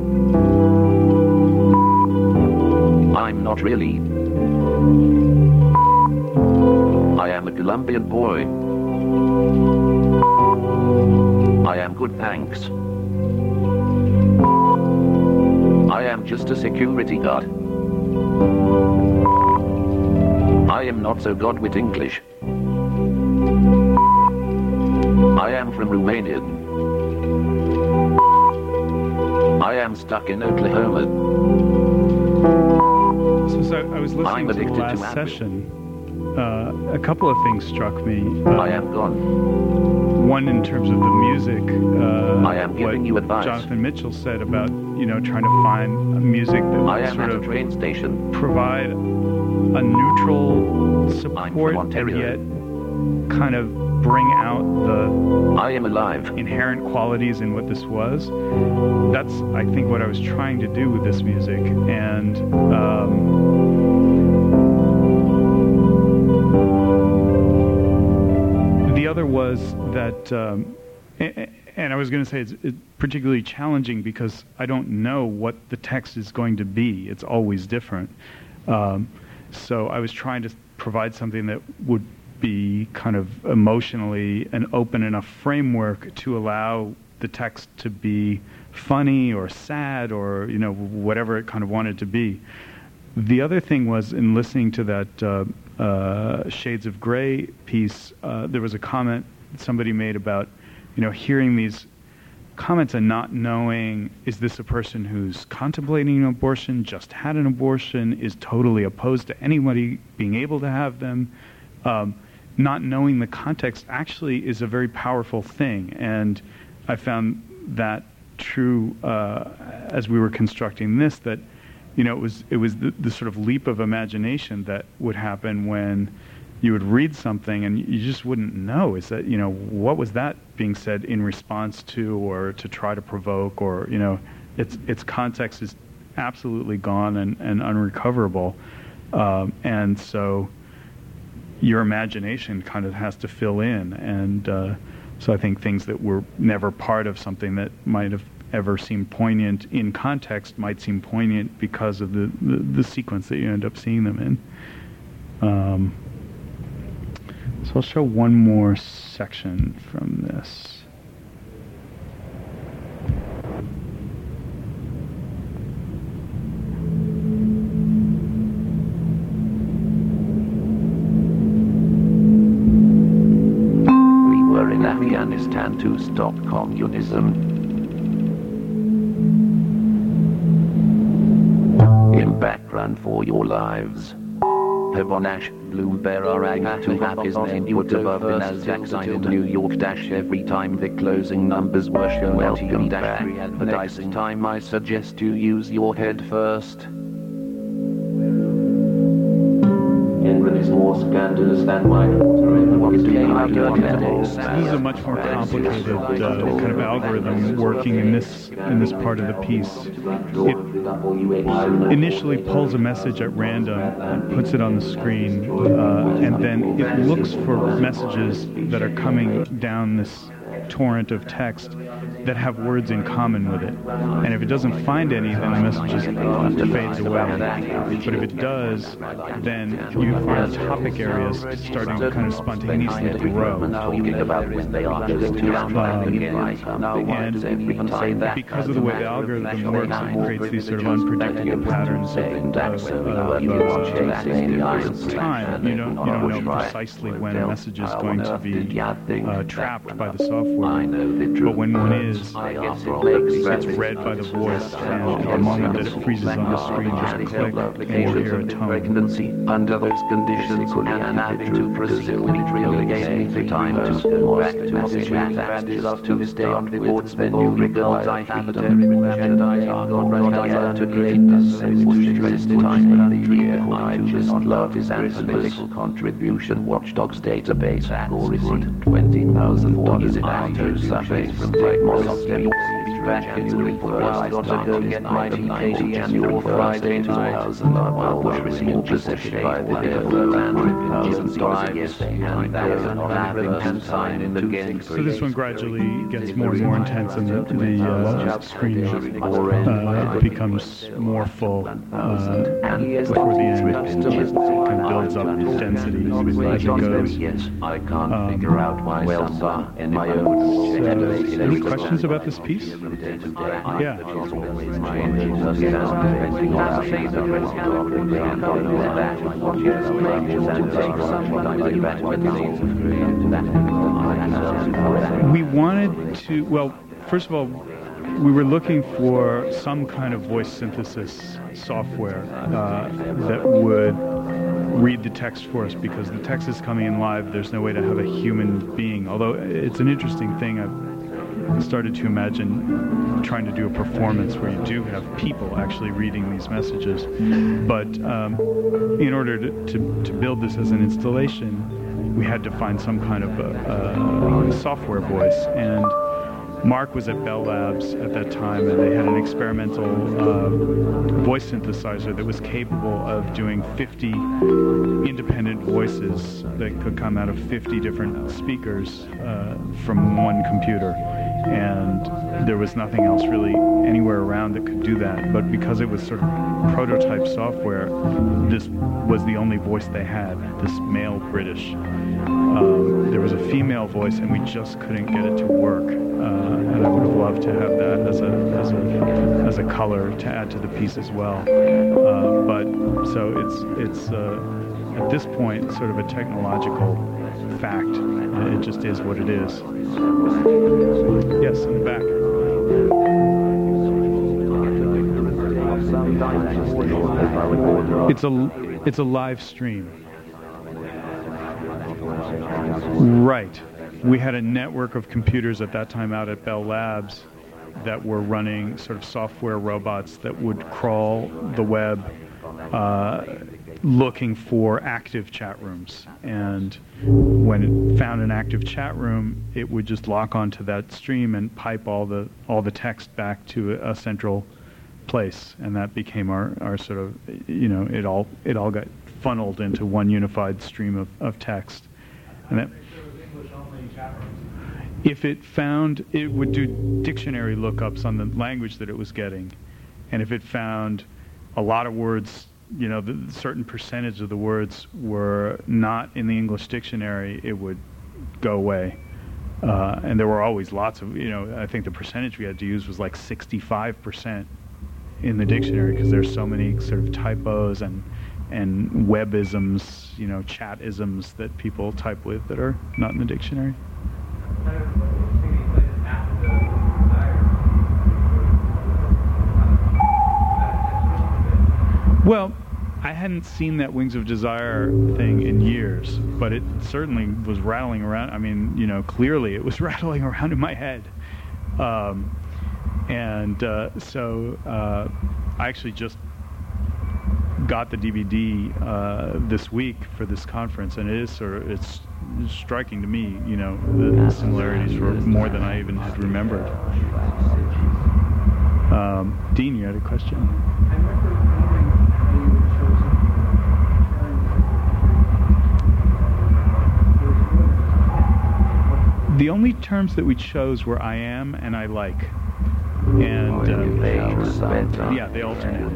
I'm not really. I am a Colombian boy. I am good, thanks. I am just a security guard. I am not so good with English. I am from Romania. I am stuck in Oklahoma. So, so I was listening I'm to the addicted to session. Uh, a couple of things struck me. Uh, I am gone. One in terms of the music. Uh, I am giving you advice. Jonathan Mitchell said about you know trying to find music that would sort of train station. provide a neutral support, Ontario. yet kind of bring out the I am alive. inherent qualities in what this was. That's, I think, what I was trying to do with this music. And um, the other was that, um, and I was going to say it's, it's particularly challenging because I don't know what the text is going to be. It's always different. Um, so I was trying to provide something that would be kind of emotionally an open enough framework to allow the text to be funny or sad or you know whatever it kind of wanted to be. The other thing was in listening to that uh, uh, Shades of Grey piece, uh, there was a comment somebody made about you know hearing these comments and not knowing is this a person who's contemplating an abortion, just had an abortion, is totally opposed to anybody being able to have them. Um, not knowing the context actually is a very powerful thing, and I found that true uh, as we were constructing this. That you know it was it was the, the sort of leap of imagination that would happen when you would read something and you just wouldn't know is that you know what was that being said in response to or to try to provoke or you know its its context is absolutely gone and, and unrecoverable um, and so your imagination kind of has to fill in and uh, so I think things that were never part of something that might have ever seemed poignant in context might seem poignant because of the, the, the sequence that you end up seeing them in. Um, so I'll show one more section from this. To stop communism. In background for your lives. Havonash, Bloomberg to have his name put above Nasdaq sign in New York dash every time the closing numbers were shown welcome dash advertising time I suggest you use your head first. In this Morse can understand why everyone came out This. Is a much more complicated uh, kind of algorithm working in this in this part of the piece. It initially pulls a message at random and puts it on the screen, uh, and then it looks for messages that are coming down this torrent of text that have words in common with it. And if it doesn't find any, then the message just fades away. But if it does, then you find topic areas starting to kind of spontaneously to grow. Um, and because of the way the algorithm works, it creates these sort of unpredictable patterns of, of, of time. You don't, you don't know precisely when a message is going to be uh, trapped by the software. But when one is, it's read by the voice, and the moment that it freezes on the screen, just click, and you hear a tone. Under those conditions, and having to pursue again the time to go back to message. and to this day on the board's menu regards I have a Jedi God to create this stress time the year I just love is his political contribution. Watchdogs database. algorithm 20,000 dollars in auto surveys from Greg Moss back annually for I gotta go get my TKT annual Friday night. Which was more position by the devil and thousand dollars and having time in the game. So this one gradually gets more and more intense, and the, the uh, screen uh, becomes more full uh, before the end. It kind of builds up density as it goes. Yes, I can't figure out why some in my own. Any questions about this piece? Yeah. We wanted to, well, first of all, we were looking for some kind of voice synthesis software uh, that would read the text for us because the text is coming in live. There's no way to have a human being. Although it's an interesting thing. I've started to imagine trying to do a performance where you do have people actually reading these messages. But um, in order to, to, to, build this as an installation, we had to find some kind of a, a software voice. And Mark was at Bell Labs at that time, and they had an experimental uh, voice synthesizer that was capable of doing 50 independent voices that could come out of 50 different speakers uh, from one computer. And there was nothing else really anywhere around that could do that. But because it was sort of prototype software, this was the only voice they had, this male British. Um, there was a female voice, and we just couldn't get it to work. Uh, and I would have loved to have that as a as a as a color to add to the piece as well. Uh, but so it's it's uh, at this point sort of a technological fact. It just is what it is. Yes, in the back. It's a it's a live stream. Right. We had a network of computers at that time out at Bell Labs that were running sort of software robots that would crawl the web uh, looking for active chat rooms. And when it found an active chat room, it would just lock onto that stream and pipe all the all the text back to a, a central place. And that became our, our sort of you know it all it all got funneled into one unified stream of, of text. And that, if it found, it would do dictionary lookups on the language that it was getting. And if it found a lot of words, you know, the certain percentage of the words were not in the English dictionary, it would go away. Uh, and there were always lots of, you know, I think the percentage we had to use was like 65% in the dictionary because there's so many sort of typos and and webisms, you know, chatisms that people type with that are not in the dictionary. Well, I hadn't seen that Wings of Desire thing in years, but it certainly was rattling around. I mean, you know, clearly it was (laughs) rattling around in my head. Um, and uh, so uh, I actually just got the DVD uh, this week for this conference, and it is sort of it's striking to me. You know, the, the similarities were more than I even had remembered. Um, Dean, you had a question. The only terms that we chose were I am and I like. And um, yeah, they alternate.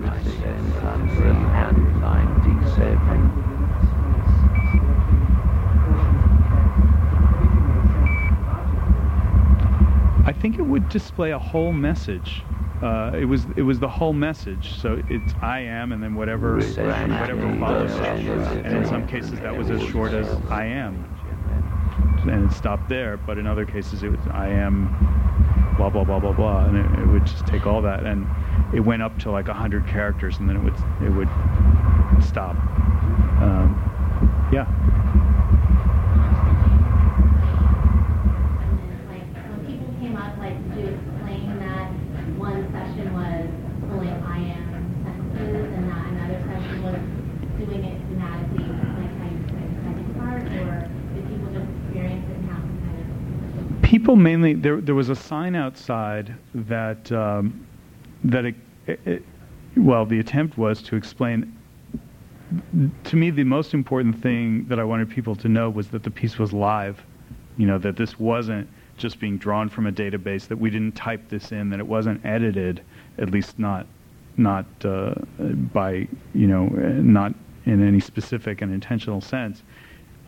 I think it would display a whole message. Uh, it was it was the whole message. So it's I am, and then whatever whatever follows. And in some cases, that was as short as I am, and it stopped there. But in other cases, it was I am, blah blah blah blah blah, and it, it would just take all that, and it went up to like hundred characters, and then it would it would stop. Um, yeah. like when people came up like to explain that one session was only I am sentences and that another session was doing it thematically like how you said the second part or did people just experience it and have to kind of people mainly there there was a sign outside that um, that it, it, well the attempt was to explain to me the most important thing that I wanted people to know was that the piece was live. You know that this wasn't just being drawn from a database that we didn't type this in that it wasn't edited at least not not uh, by you know not in any specific and intentional sense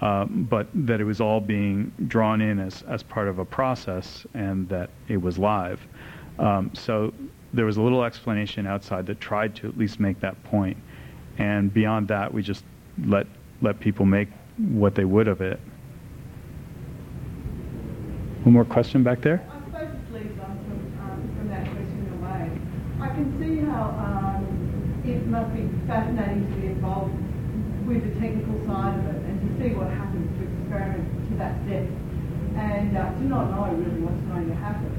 uh, but that it was all being drawn in as, as part of a process and that it was live. Um, so there was a little explanation outside that tried to at least make that point. And beyond that, we just let, let people make what they would of it. One more question back there? I suppose it um, from that question in a way. I can see how um, it must be fascinating to be involved with the technical side of it see what happens to experiment to that depth and uh, to not know really what's going to happen.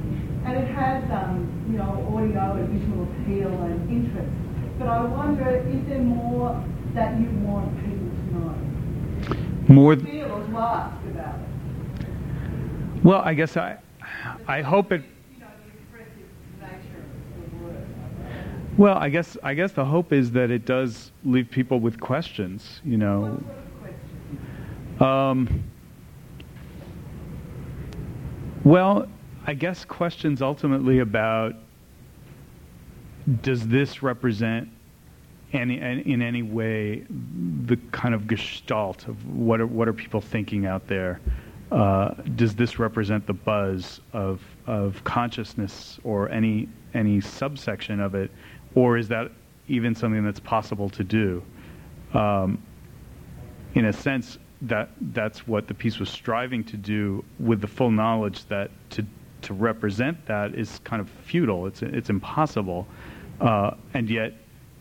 And it has, um, you know, audio and visual appeal and interest. But I wonder, is there more that you want people to know? More. Feel or to ask about it? Well, I guess I, I hope it. You know, the expressive nature of the work. Well, I guess I guess the hope is that it does leave people with questions. You know. Um, well, I guess questions ultimately about does this represent any in any way the kind of gestalt of what are what are people thinking out there? Uh, does this represent the buzz of of consciousness or any any subsection of it, or is that even something that's possible to do? Um, in a sense, that that's what the piece was striving to do, with the full knowledge that to to represent that is kind of futile. It's it's impossible, uh, and yet,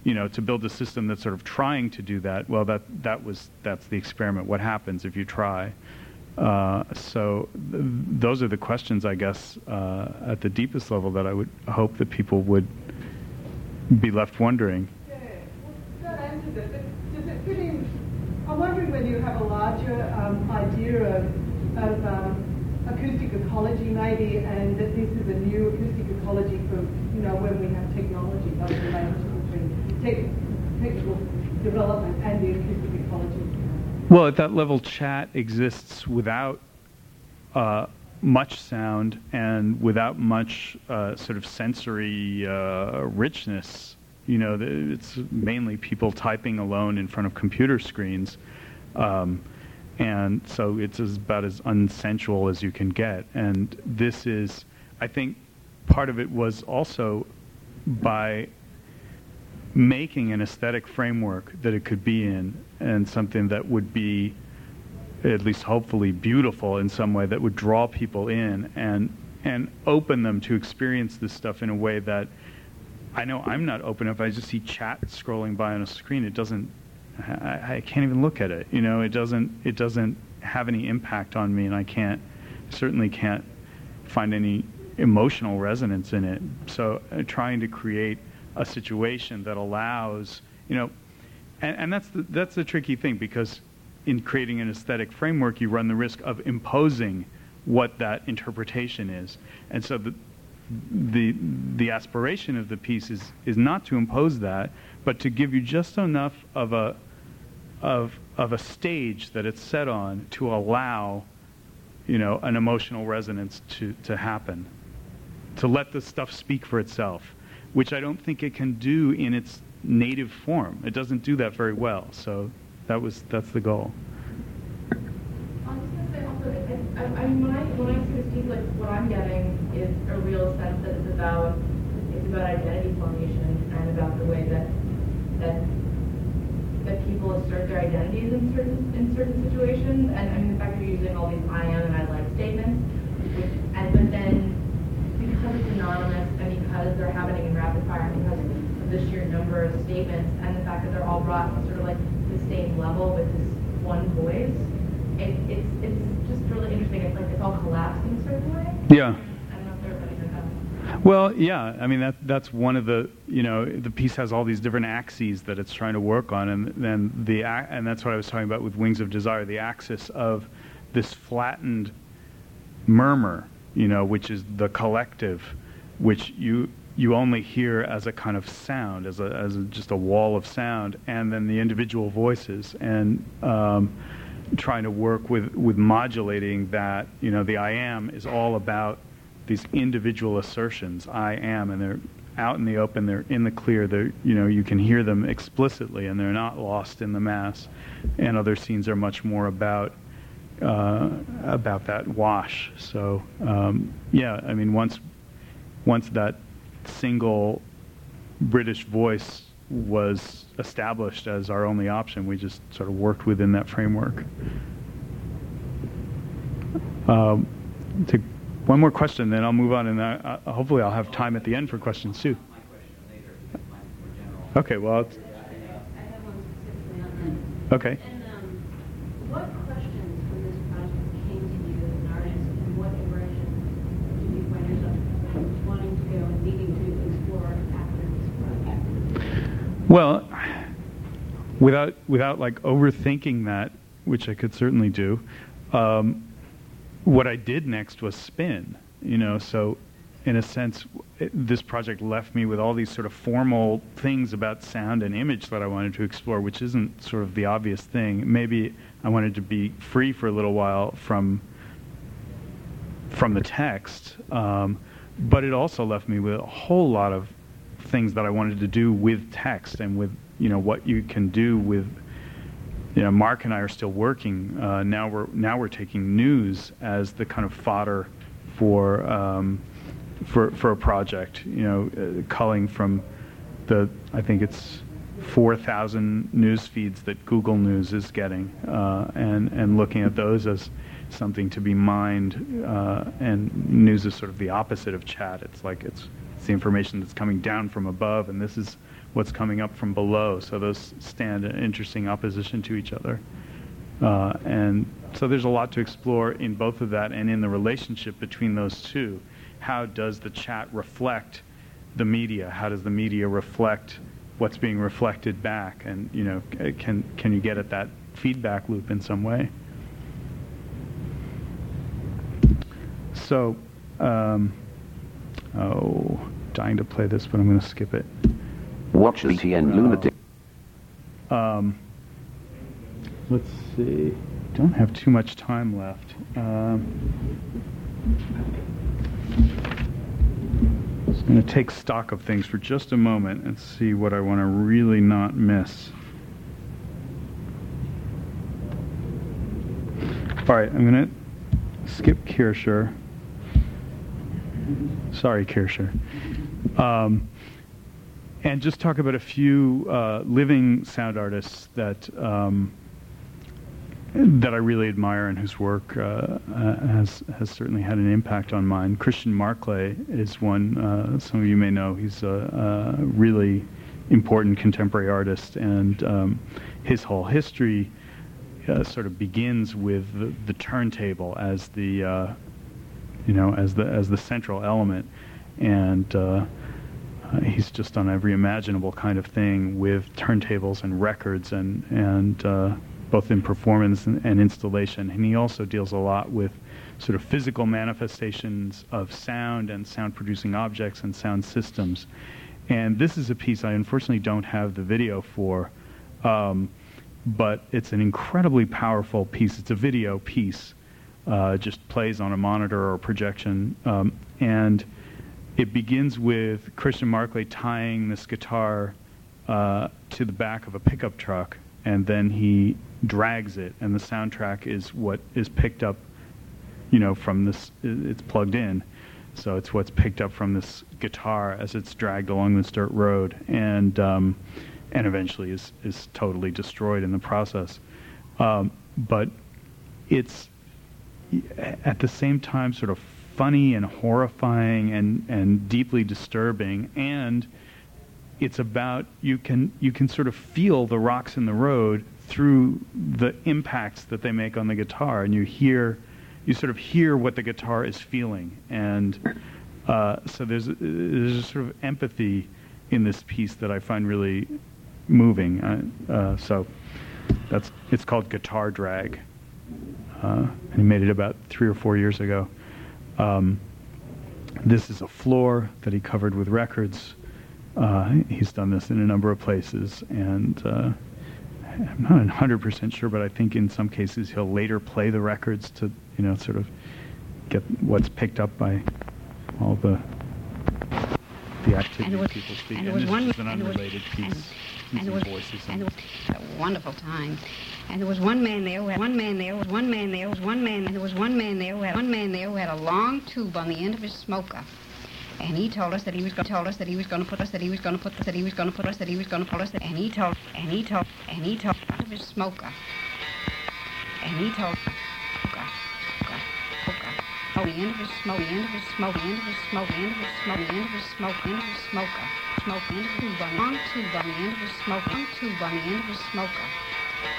you know, to build a system that's sort of trying to do that. Well, that that was that's the experiment. What happens if you try? Uh, so th- those are the questions, I guess, uh, at the deepest level that I would hope that people would be left wondering. Yeah, well, that answers it. But does it fit in? I'm wondering whether you have a larger um, idea of, of um, acoustic ecology, maybe, and that this is a new acoustic ecology for you know when we have technology, those tech, technical development and the acoustic ecology. Well, at that level, chat exists without uh, much sound and without much uh, sort of sensory uh, richness. You know, it's mainly people typing alone in front of computer screens. Um, and so it's about as unsensual as you can get. And this is, I think, part of it was also by making an aesthetic framework that it could be in and something that would be at least hopefully beautiful in some way that would draw people in and and open them to experience this stuff in a way that I know I'm not open if I just see chat scrolling by on a screen it doesn't I, I can't even look at it you know it doesn't it doesn't have any impact on me and I can't certainly can't find any emotional resonance in it. So uh, trying to create a situation that allows you know and, and that's the, that's the tricky thing because in creating an aesthetic framework, you run the risk of imposing what that interpretation is, and so the the the aspiration of the piece is is not to impose that, but to give you just enough of a of of a stage that it's set on to allow you know an emotional resonance to to happen to let the stuff speak for itself which i don't think it can do in its native form. It doesn't do that very well. So that was that's the goal. I was gonna say also, I, I, when I, when I like, what I'm getting is a real sense that it's about, it's about identity formation and about the way that, that, that people assert their identities in certain, in certain situations. And I mean, the fact that you're using all these I am and I like statements, which, and, but then, because it's anonymous and because they're happening in rapid fire, and because of the sheer number of statements and the fact that they're all brought to sort of like the same level with this one voice, it, it's, it's just really interesting. It's like it's all collapsed in a certain way. Yeah. I don't know if everybody knows that. Well, yeah. I mean, that that's one of the you know the piece has all these different axes that it's trying to work on, and then the and that's what I was talking about with Wings of Desire, the axis of this flattened murmur, you know, which is the collective, which you you only hear as a kind of sound, as a as a, just a wall of sound, and then the individual voices, and um, trying to work with with modulating that. You know, the I am is all about these individual assertions. I am, and they're out in the open. They're in the clear. They're you know you can hear them explicitly, and they're not lost in the mass. And other scenes are much more about uh, about that wash. So um, yeah, I mean once once that single British voice was established as our only option, we just sort of worked within that framework. Um, to one more question, then I'll move on, and uh, uh, hopefully I'll have time at the end for questions too. My question later, because mine's more general. Okay, well, it's, I have one specifically on that. okay. And um, what questions from this project came to you as an artist, and what direction did you find yourself wanting to go and needing to explore after this project? Well, without without like overthinking that, which I could certainly do, um, what I did next was spin. You know, so in a sense, it, this project left me with all these sort of formal things about sound and image that I wanted to explore, which isn't sort of the obvious thing. Maybe I wanted to be free for a little while from from the text, um, but it also left me with a whole lot of things that I wanted to do with text and with you know what you can do with you know Mark and I are still working uh, now we're now we're taking news as the kind of fodder for um, for for a project you know uh, culling from the I think it's 4,000 news feeds that Google News is getting uh, and and looking at those as something to be mined uh, and news is sort of the opposite of chat. It's like it's it's the information that's coming down from above, and this is what's coming up from below. So those stand in interesting opposition to each other. Uh, and so there's a lot to explore in both of that and in the relationship between those two. How does the chat reflect the media? How does the media reflect what's being reflected back? And you know, can can you get at that feedback loop in some way? So. Um, Oh, dying to play this, but I'm going to skip it. Watch BTN Lunatic. Um, let's see. Don't have too much time left. Um, just going to take stock of things for just a moment and see what I want to really not miss. All right, I'm going to skip Kircher. Sorry, Kircher. Um, and just talk about a few uh, living sound artists that um, that I really admire and whose work uh, uh, has has certainly had an impact on mine. Christian Marclay is one. Uh, some of you may know. He's a, a really important contemporary artist, and um, his whole history uh, sort of begins with the, the turntable as the uh, you know as the as the central element, and uh, he's just done every imaginable kind of thing with turntables and records and and uh, both in performance and, and, installation. And he also deals a lot with sort of physical manifestations of sound and sound producing objects and sound systems. And this is a piece I unfortunately don't have the video for, um, but it's an incredibly powerful piece. It's a video piece, uh, just plays on a monitor or projection, um, and it begins with Christian Marclay tying this guitar uh, to the back of a pickup truck, and then he drags it, and the soundtrack is what is picked up, you know, from this. It's plugged in, so it's what's picked up from this guitar as it's dragged along this dirt road, and um, and eventually is is totally destroyed in the process. Um, but it's at the same time sort of funny and horrifying and and deeply disturbing, and it's about you can you can sort of feel the rocks in the road through the impacts that they make on the guitar, and you hear you sort of hear what the guitar is feeling, and uh, so there's there's a sort of empathy in this piece that I find really moving. Uh, uh, so that's it's called Guitar Drag, uh, and he made it about three or four years ago. Um, this is a floor that he covered with records. Uh, he's done this in a number of places, and uh, I'm not 100% sure, but I think in some cases he'll later play the records to, you know, sort of get what's picked up by all the the activity was, people speak. And, and, this one, is an unrelated and, piece. And, and, voices and it was a wonderful time. And there was one man there who had one man there was one man there was one man there was one man there who had one man there who had a long tube on the end of his smoker and he told us that he was going to tell us that he was going to put us that he was going to put us that he was going to put us that he was going to put us that, and he told and he told and he told out of his smoker and he told Oh, the end of his smoke, the end of his smoke, the end of his smoke, the end of his smoke, the end of his smoke, the end of his smoker, smoke, the end of his long on the end of his smoke, the end of his smoker.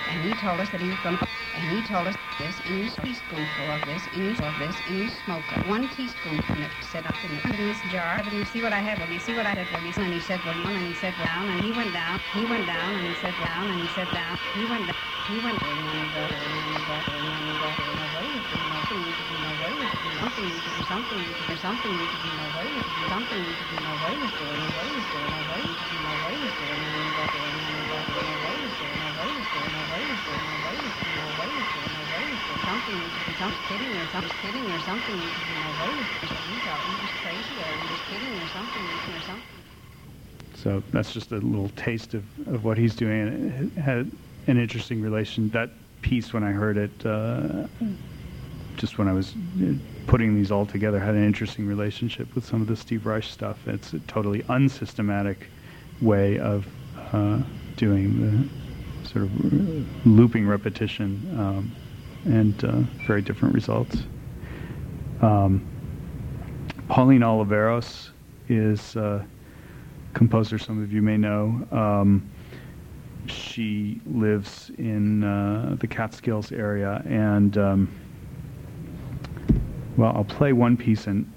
And he told us that he was going to and he told us this in his teaspoonful of this, in his of this, in his smoker. One teaspoonful of it set up in, the, in this jar. But you see what I have? Well, you see what I have? Well, you and he said, well, and he said, down, and he went down. He went down, and he said, down, and he said, down. He went down. He went down, and uh, something you could do something you could do something you could do no way you could do something you could do no way way was doing no way you could do no way was doing no way was doing no way was doing no way was doing no way was doing no way was doing no So that's just a little taste of, of what he's doing. And it had an interesting relation. That piece, when I heard it, uh, just when I was putting these all together, had an interesting relationship with some of the Steve Reich stuff. It's a totally unsystematic way of uh, doing the sort of looping repetition um, and uh, very different results. Um, Pauline Oliveros is a composer some of you may know. Um, she lives in uh, the Catskills area, and um, well, I'll play one piece, and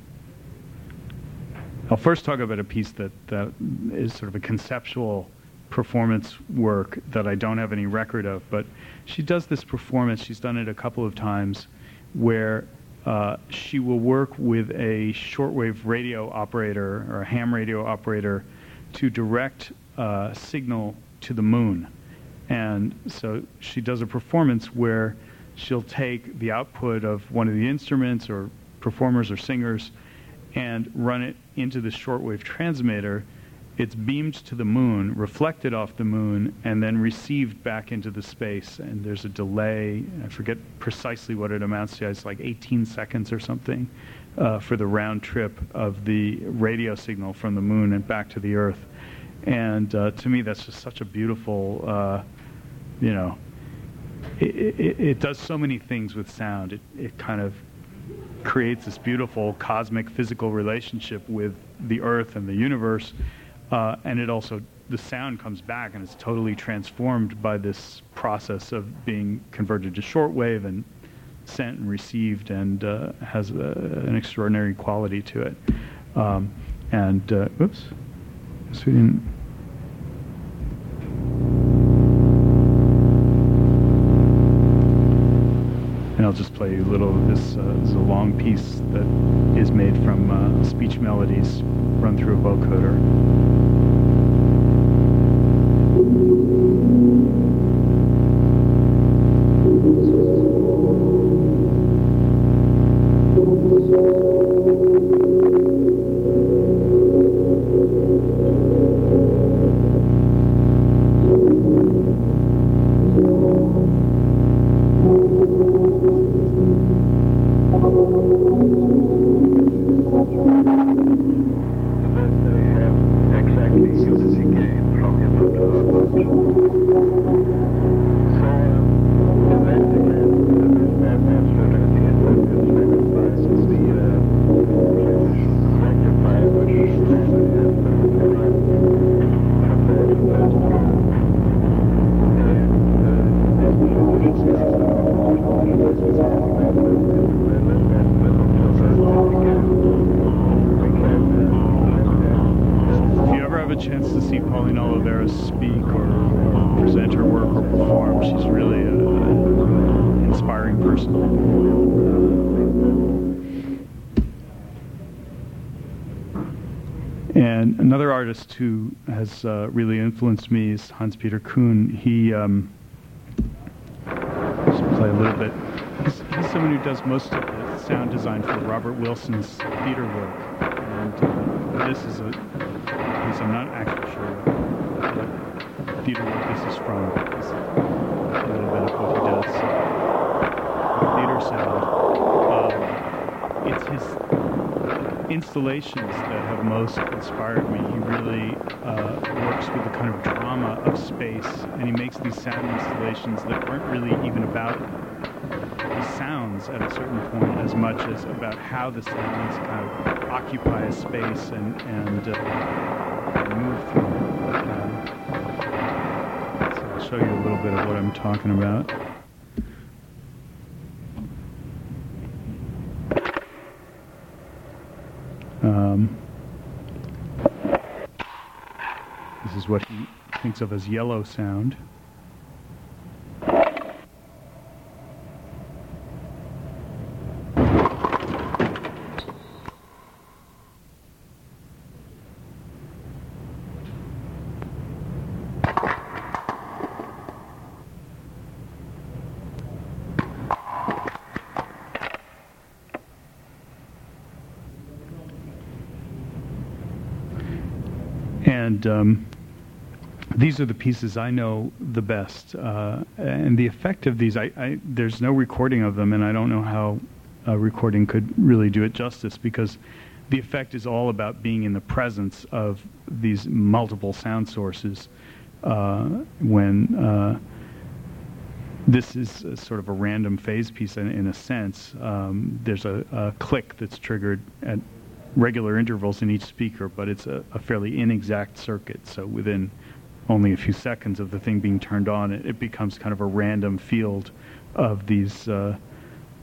I'll first talk about a piece that that is sort of a conceptual performance work that I don't have any record of, but she does this performance. She's done it a couple of times, where uh, she will work with a shortwave radio operator or a ham radio operator to direct uh, signal to the moon. And so she does a performance where she'll take the output of one of the instruments or performers or singers and run it into the shortwave transmitter. It's beamed to the moon, reflected off the moon, and then received back into the space. And there's a delay. I forget precisely what it amounts to. It's like 18 seconds or something uh, for the round trip of the radio signal from the moon and back to the Earth. And uh, to me, that's just such a beautiful, uh, you know, it, it, it, does so many things with sound. It, it kind of creates this beautiful cosmic physical relationship with the Earth and the universe. Uh, and it also, the sound comes back and it's totally transformed by this process of being converted to shortwave and sent and received and uh, has a, an extraordinary quality to it. Um, and, uh, oops. So we didn't. And I'll just play you a little of this. Uh, this is a long piece that is made from uh, speech melodies run through a vocoder. Really influenced me is Hans Peter Kuhn. He, um, just play a little bit. He's, he's someone who does most of the sound design for Robert Wilson's theater work. And uh, this is a piece I'm not actually sure what theater work this is from. It's a little bit of what he does. Theater sound. Um, it's his installations that have most inspired me. He really uh, works with the kind of drama of space, and he makes these sound installations that aren't really even about the sounds at a certain point as much as about how the sounds kind of occupy a space and and, uh, move through it. Um, so I'll show you a little bit of what I'm talking about. Um, this is what he thinks of as yellow sound. And um, these are the pieces I know the best. Uh, and the effect of these, I, I, there's no recording of them, and I don't know how a recording could really do it justice because the effect is all about being in the presence of these multiple sound sources uh, when uh, this is sort of a random phase piece in, in a sense. Um, there's a, a click that's triggered at regular intervals in each speaker, but it's a, a fairly inexact circuit. So within only a few seconds of the thing being turned on, it, it becomes kind of a random field of these uh,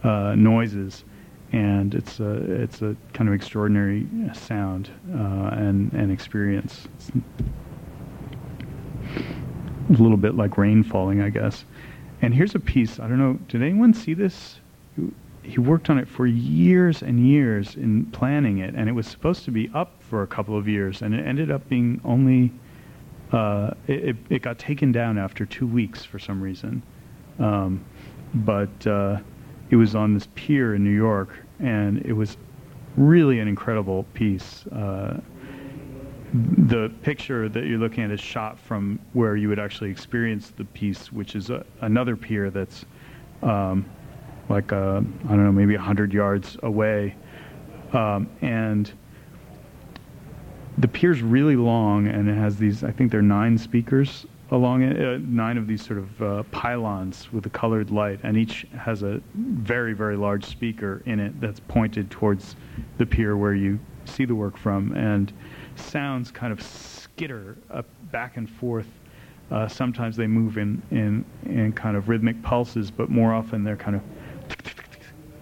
uh, noises, and it's a it's a kind of extraordinary sound uh, and and experience. It's a little bit like rain falling, I guess. And here's a piece. I don't know. Did anyone see this? he worked on it for years and years in planning it, and it was supposed to be up for a couple of years, and it ended up being only. Uh, it, it got taken down after two weeks for some reason, um, but uh, it was on this pier in New York, and it was really an incredible piece. Uh, the picture that you're looking at is shot from where you would actually experience the piece, which is a, another pier that's. Um, like uh, I don't know, maybe hundred yards away, um, and the pier's really long, and it has these. I think there are nine speakers along it, uh, nine of these sort of uh, pylons with a colored light, and each has a very very large speaker in it that's pointed towards the pier where you see the work from, and sounds kind of skitter up back and forth. Uh, sometimes they move in, in, in kind of rhythmic pulses, but more often they're kind of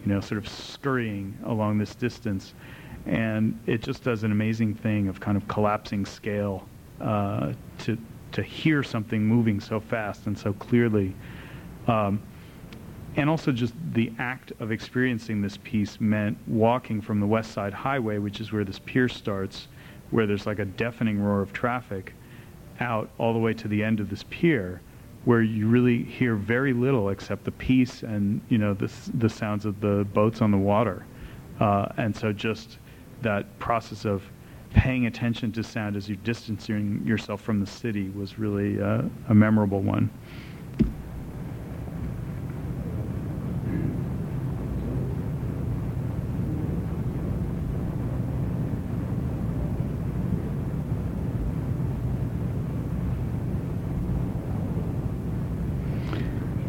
you know, sort of scurrying along this distance. And it just does an amazing thing of kind of collapsing scale uh, to to hear something moving so fast and so clearly. Um, and also just the act of experiencing this piece meant walking from the West Side Highway, which is where this pier starts, where there's like a deafening roar of traffic, out all the way to the end of this pier, where you really hear very little except the piece and you know the the sounds of the boats on the water, uh, and so just that process of paying attention to sound as you're distancing yourself from the city was really uh, a memorable one.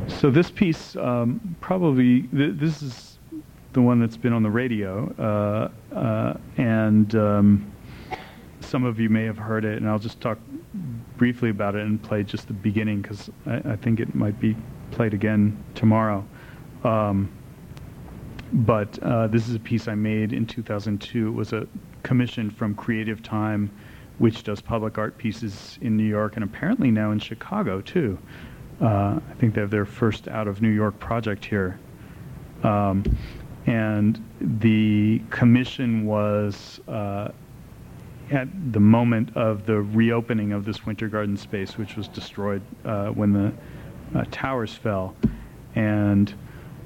So this piece um, probably th- this is the one that's been on the radio, uh, uh, and um, some of you may have heard it, and I'll just talk briefly about it and play just the beginning because I, I, think it might be played again tomorrow. Um, but uh, this is a piece I made in 2002. It was a commission from Creative Time, which does public art pieces in New York and apparently now in Chicago too. Uh, I think they have their first out of New York project here. Um, and the commission was uh, at the moment of the reopening of this winter garden space, which was destroyed uh, when the uh, towers fell. And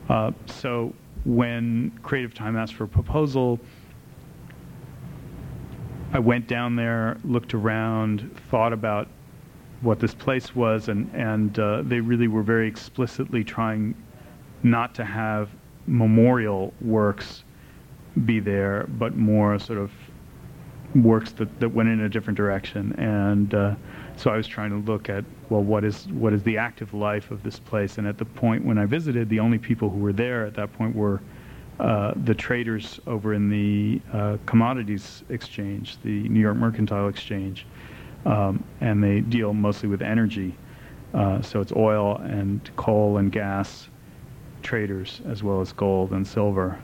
uh, so when Creative Time asked for a proposal, I went down there, looked around, thought about what this place was, and and uh, they really were very explicitly trying not to have memorial works be there, but more sort of works that, that went in a different direction. And uh, so I was trying to look at well, what is what is the active life of this place? And at the point when I visited, the only people who were there at that point were uh, the traders over in the uh, commodities exchange, the New York Mercantile Exchange um, and they deal mostly with energy. Uh, so it's oil and coal and gas traders as well as gold and silver.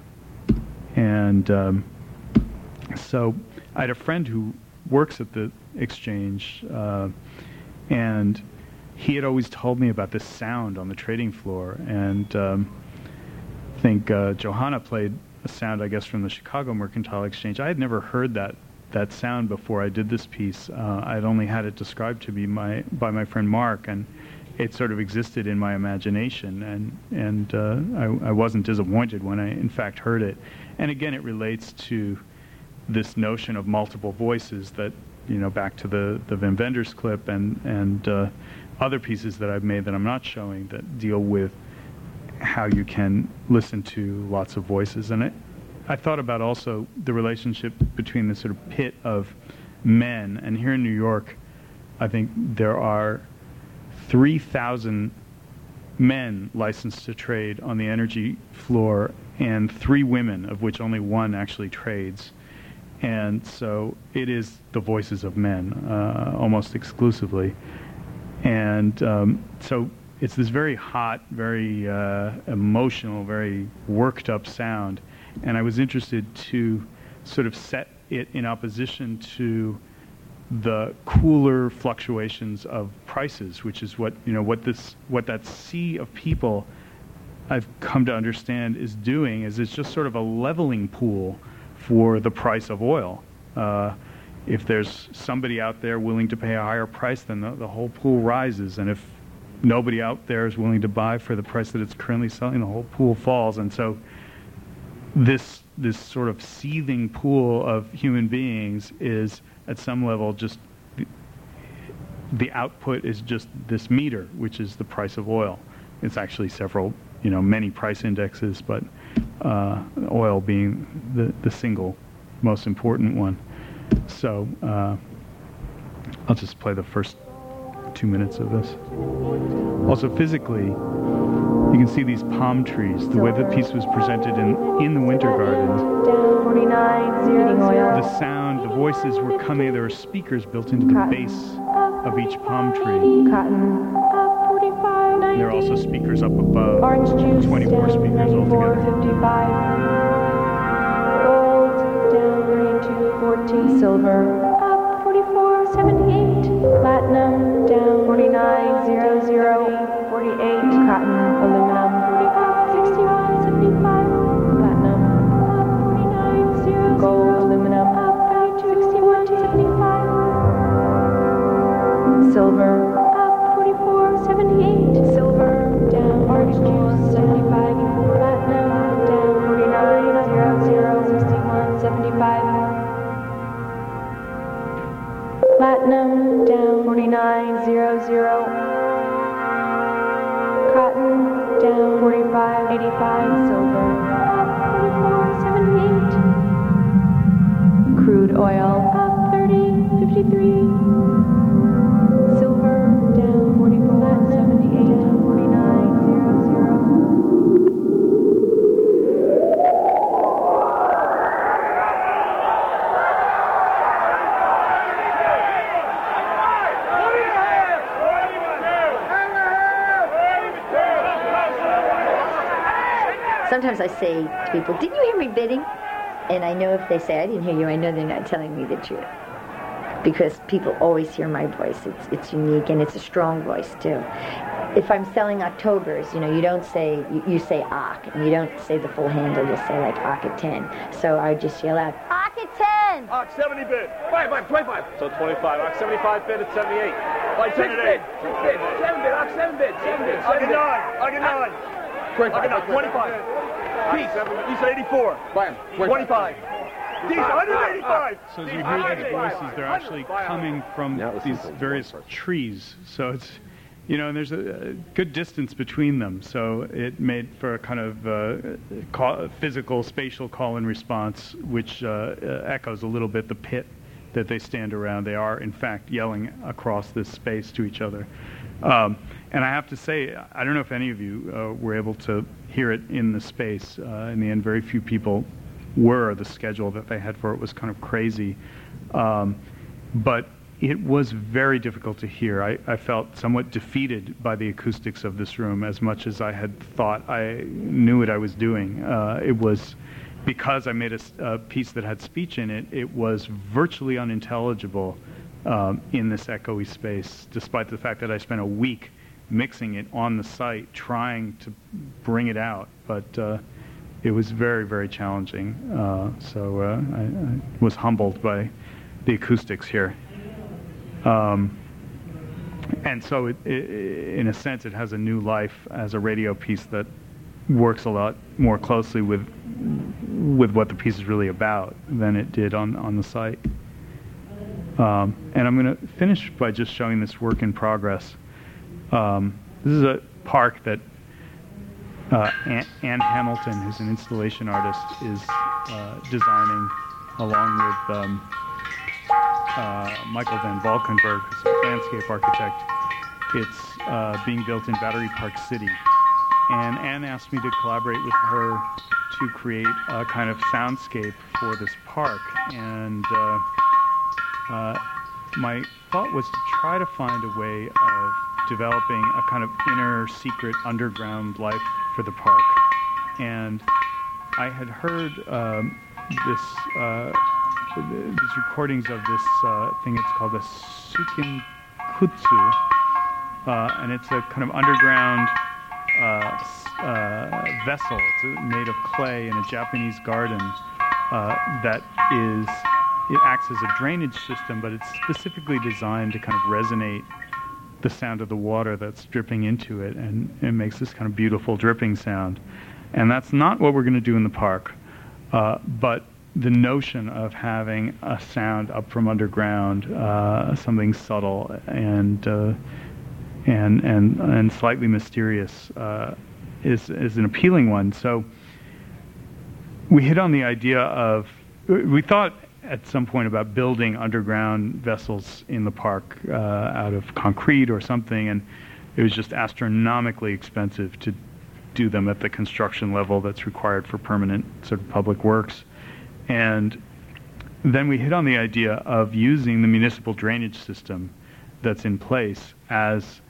And um, so I had a friend who works at the exchange, uh, and he had always told me about this sound on the trading floor. And um, I think uh, Johanna played a sound, I guess, from the Chicago Mercantile Exchange. I had never heard that that sound before I did this piece. Uh, I'd only had it described to me my, by my friend Mark, and it sort of existed in my imagination, and and uh, I, I, wasn't disappointed when I in fact heard it. And again, it relates to this notion of multiple voices that you know back to the the Wenders clip and and uh, other pieces that I've made that I'm not showing that deal with how you can listen to lots of voices, and it, I thought about also the relationship between the sort of pit of men, and here in New York, I think there are 3,000 men licensed to trade on the energy floor, and three women, of which only one actually trades. And so it is the voices of men uh, almost exclusively. And um, so it's this very hot, very uh, emotional, very worked up sound and I was interested to sort of set it in opposition to the cooler fluctuations of prices, which is what you know what this what that sea of people I've come to understand is doing is it's just sort of a leveling pool for the price of oil. Uh, if there's somebody out there willing to pay a higher price, then the, the whole pool rises, and if nobody out there is willing to buy for the price that it's currently selling, the whole pool falls. And so this this sort of seething pool of human beings is at some level just the, the output is just this meter, which is the price of oil. It's actually several, you know, many price indexes, but uh, oil being the, the single most important one. So uh, I'll just play the first two minutes of this. Also, physically, you can see these palm trees, the way the piece was presented in, in the Winter garden. The sound, the voices were coming, there were speakers built into the base of each palm tree. There are also speakers up above, 24 speakers altogether. silver, up platinum, down 49, oil, up 30, 53, silver, down, 44, 78, 49, 00. Sometimes I say to people, Didn't you hear me bidding? And I know if they say I didn't hear you, I know they're not telling me the truth. Because people always hear my voice. It's, it's unique and it's a strong voice too. If I'm selling Octobers, you know, you don't say, you, you say Ock, and you don't say the full handle, you say like Ock at 10. So I just yell out, Ock at 10! Ox 70 bid. 5, 25. So 25. Ox 75 bid at 78. Like 6 bid. 6 bid. 7 bid. Ox 7 bid. 7 bid. Ox 9. Ox 9. 25. Ox 25. Peace. Peace at 84. 25. These 185. So as you hear these voices, they're actually coming from these various trees. So it's, you know, and there's a, a good distance between them. So it made for a kind of uh, call, physical, spatial call and response, which uh, uh, echoes a little bit the pit that they stand around. They are, in fact, yelling across this space to each other. Um, and I have to say, I don't know if any of you uh, were able to hear it in the space. Uh, in the end, very few people were. The schedule that they had for it was kind of crazy. Um, but it was very difficult to hear. I, I felt somewhat defeated by the acoustics of this room as much as I had thought I knew what I was doing. Uh, it was because I made a piece that had speech in it, it was virtually unintelligible um, in this echoey space, despite the fact that I spent a week mixing it on the site, trying to bring it out. But uh, it was very, very challenging. Uh, so uh, I, I was humbled by the acoustics here. Um, and so, it, i in a sense, it has a new life as a radio piece that works a lot more closely with with what the piece is really about than it did on on the site. Um, and I'm going to finish by just showing this work in progress. Um, this is a park that uh, Ann, Ann Hamilton, who's an installation artist, is uh, designing along with um, uh, Michael Van Valkenburgh, who's a landscape architect. It's uh, being built in Battery Park City. And Ann asked me to collaborate with her to create a kind of soundscape for this park. And uh, uh, my thought was to try to find a way of developing a kind of inner secret underground life for the park. And I had heard um, this uh, these recordings of this uh, thing. It's called a sukin kutsu, uh, and it's a kind of underground uh, uh, vessel. It's made of clay in a Japanese garden uh, that is it acts as a drainage system, but it's specifically designed to kind of resonate the sound of the water that's dripping into it, and it makes this kind of beautiful dripping sound. And that's not what we're going to do in the park, uh, but the notion of having a sound up from underground, uh, something subtle and uh, and and and slightly mysterious, uh, is is an appealing one. So we hit on the idea of we thought at some point about building underground vessels in the park uh, out of concrete or something, and it was just astronomically expensive to do them at the construction level that's required for permanent sort of public works. And then we hit on the idea of using the municipal drainage system that's in place as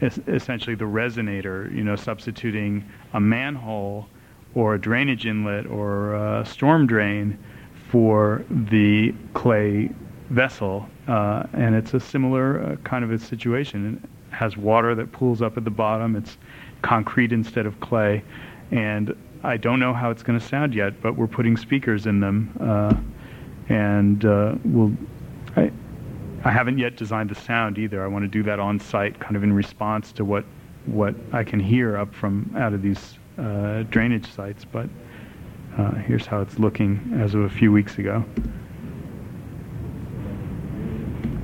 es- essentially the resonator, you know, substituting a manhole or a drainage inlet or a storm drain for the clay vessel. Uh, and it's a similar uh, kind of a situation. It has water that pools up at the bottom. It's concrete instead of clay. And I don't know how it's going to sound yet, but we're putting speakers in them. Uh, and uh, we'll, I, I haven't yet designed the sound either. I want to do that on site, kind of in response to what what I can hear up from out of these uh, drainage sites. But uh, here's how it's looking as of a few weeks ago.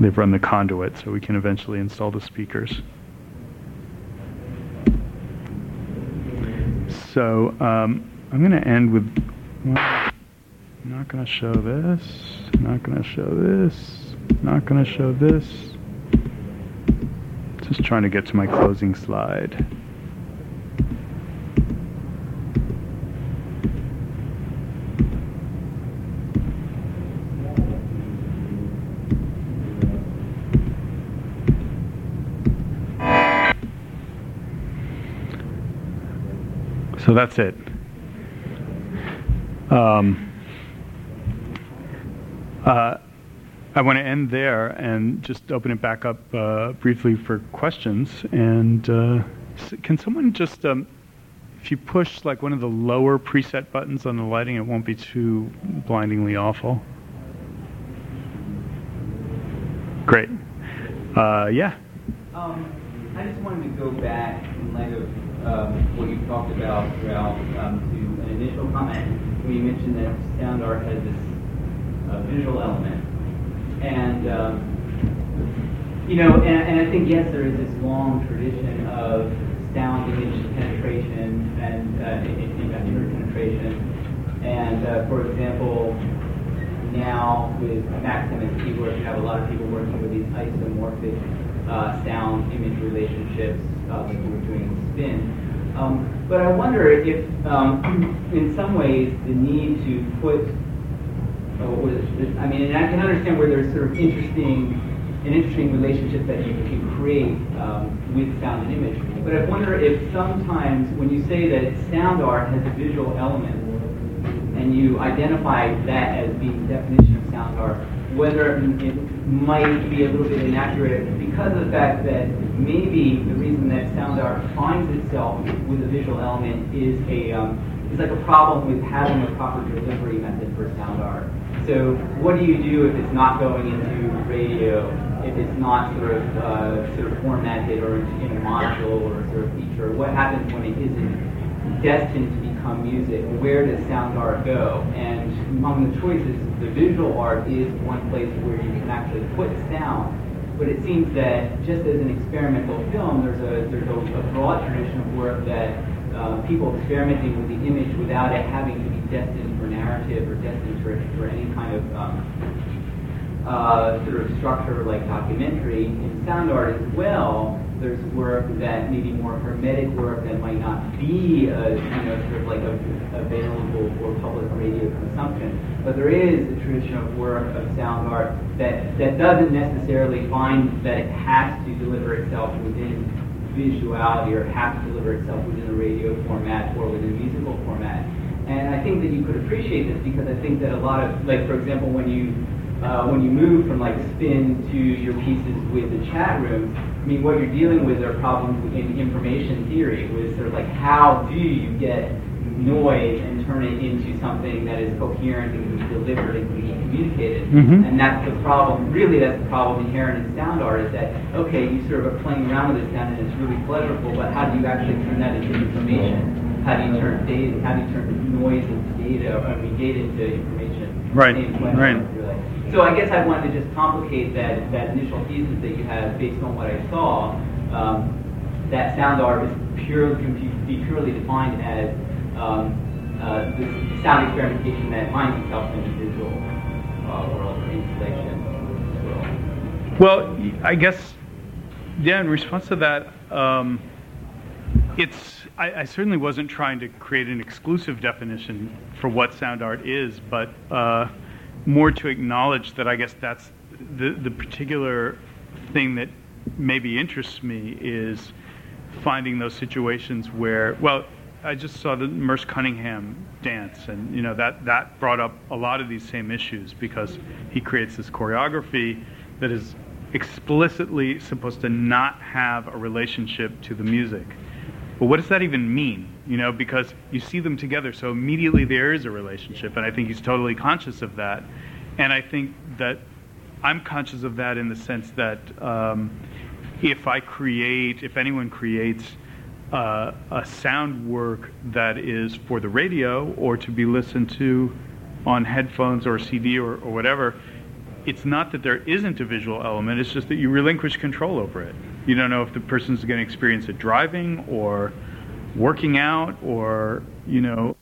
They've run the conduit, so we can eventually install the speakers. So um, I'm going to end with. Well, I'm not going to show this. Not going to show this. Not going to show this. Just trying to get to my closing slide. So that's it. Um, uh, I want to end there and just open it back up uh, briefly for questions. And uh, can someone just, um, if you push like one of the lower preset buttons on the lighting, it won't be too blindingly awful. Great. Uh, yeah. Um, I just wanted to go back in light of um, what you talked about, Ralph, um, to an initial comment where you mentioned that sound art has this uh, visual element. And, um, you know, and, and, I think, yes, there is this long tradition of sound image penetration and uh, image penetration. And, uh, for example, now with Maxim and keyboards, you have a lot of people working with these isomorphic uh, sound image relationships, uh, like we were doing with spin. Um, but I wonder if, um, (clears throat) in some ways, the need to put uh, I mean, and I can understand where there's sort of interesting, an interesting relationship that you can create um, with sound and image. But I wonder if sometimes when you say that sound art has a visual element, and you identify that as being the definition of sound art, whether it might be a little bit inaccurate because of the fact that maybe the reason that sound art finds itself with a visual element is a um, is like a problem with having a proper delivery method for sound art. So what do you do if it's not going into radio, if it's not sort of uh, sort of formatted or in a module or sort of feature? What happens when it isn't destined to become music? Where does sound art go? And among the choices, the visual art is one place where you can actually put sound. But it seems that just as an experimental film, there's a there's a, a broad tradition of work that uh, people experimenting with the image without it having to be destined for narrative or destined for, for any kind of um, uh, sort of structure like documentary. In sound art as well, there's work that maybe more hermetic work that might not be, a, uh, you know, sort of like a, available for public radio consumption. But there is a tradition of work of sound art that, that doesn't necessarily find that it has to deliver itself within visuality or have to deliver itself within a radio format or within a musical format. And I think that you could appreciate this because I think that a lot of, like for example, when you uh, when you move from like spin to your pieces with the chat room, I mean, what you're dealing with are problems in information theory, with sort of like how do you get noise and turn it into something that is coherent and can be delivered and can be communicated. Mm-hmm. And that's the problem. Really, that's the problem inherent in sound art is that okay, you sort of are playing around with this sound and it's really pleasurable, but how do you actually turn that into information? how do you turn data, how do you turn noise into data, or I mean data into information? Right, right. So I guess I wanted to just complicate that, that initial thesis that you had based on what I saw. Um, that sound art is purely can be purely defined as um, uh, the sound experimentation that finds itself in the digital uh, world or installation world. Well, I guess, yeah. In response to that, um, it's I, I, certainly wasn't trying to create an exclusive definition for what sound art is, but uh, more to acknowledge that I guess that's the, the particular thing that maybe interests me is finding those situations where, well, I just saw the Merce Cunningham dance, and you know that that brought up a lot of these same issues because he creates this choreography that is explicitly supposed to not have a relationship to the music. But what does that even mean? You know, because you see them together, so immediately there is a relationship, and I think he's totally conscious of that. And I think that I'm conscious of that in the sense that um, if I create, if anyone creates uh, a sound work that is for the radio or to be listened to on headphones or CD or, or whatever, it's not that there isn't a visual element, it's just that you relinquish control over it. You don't know if the person's going to experience it driving or working out or, you know,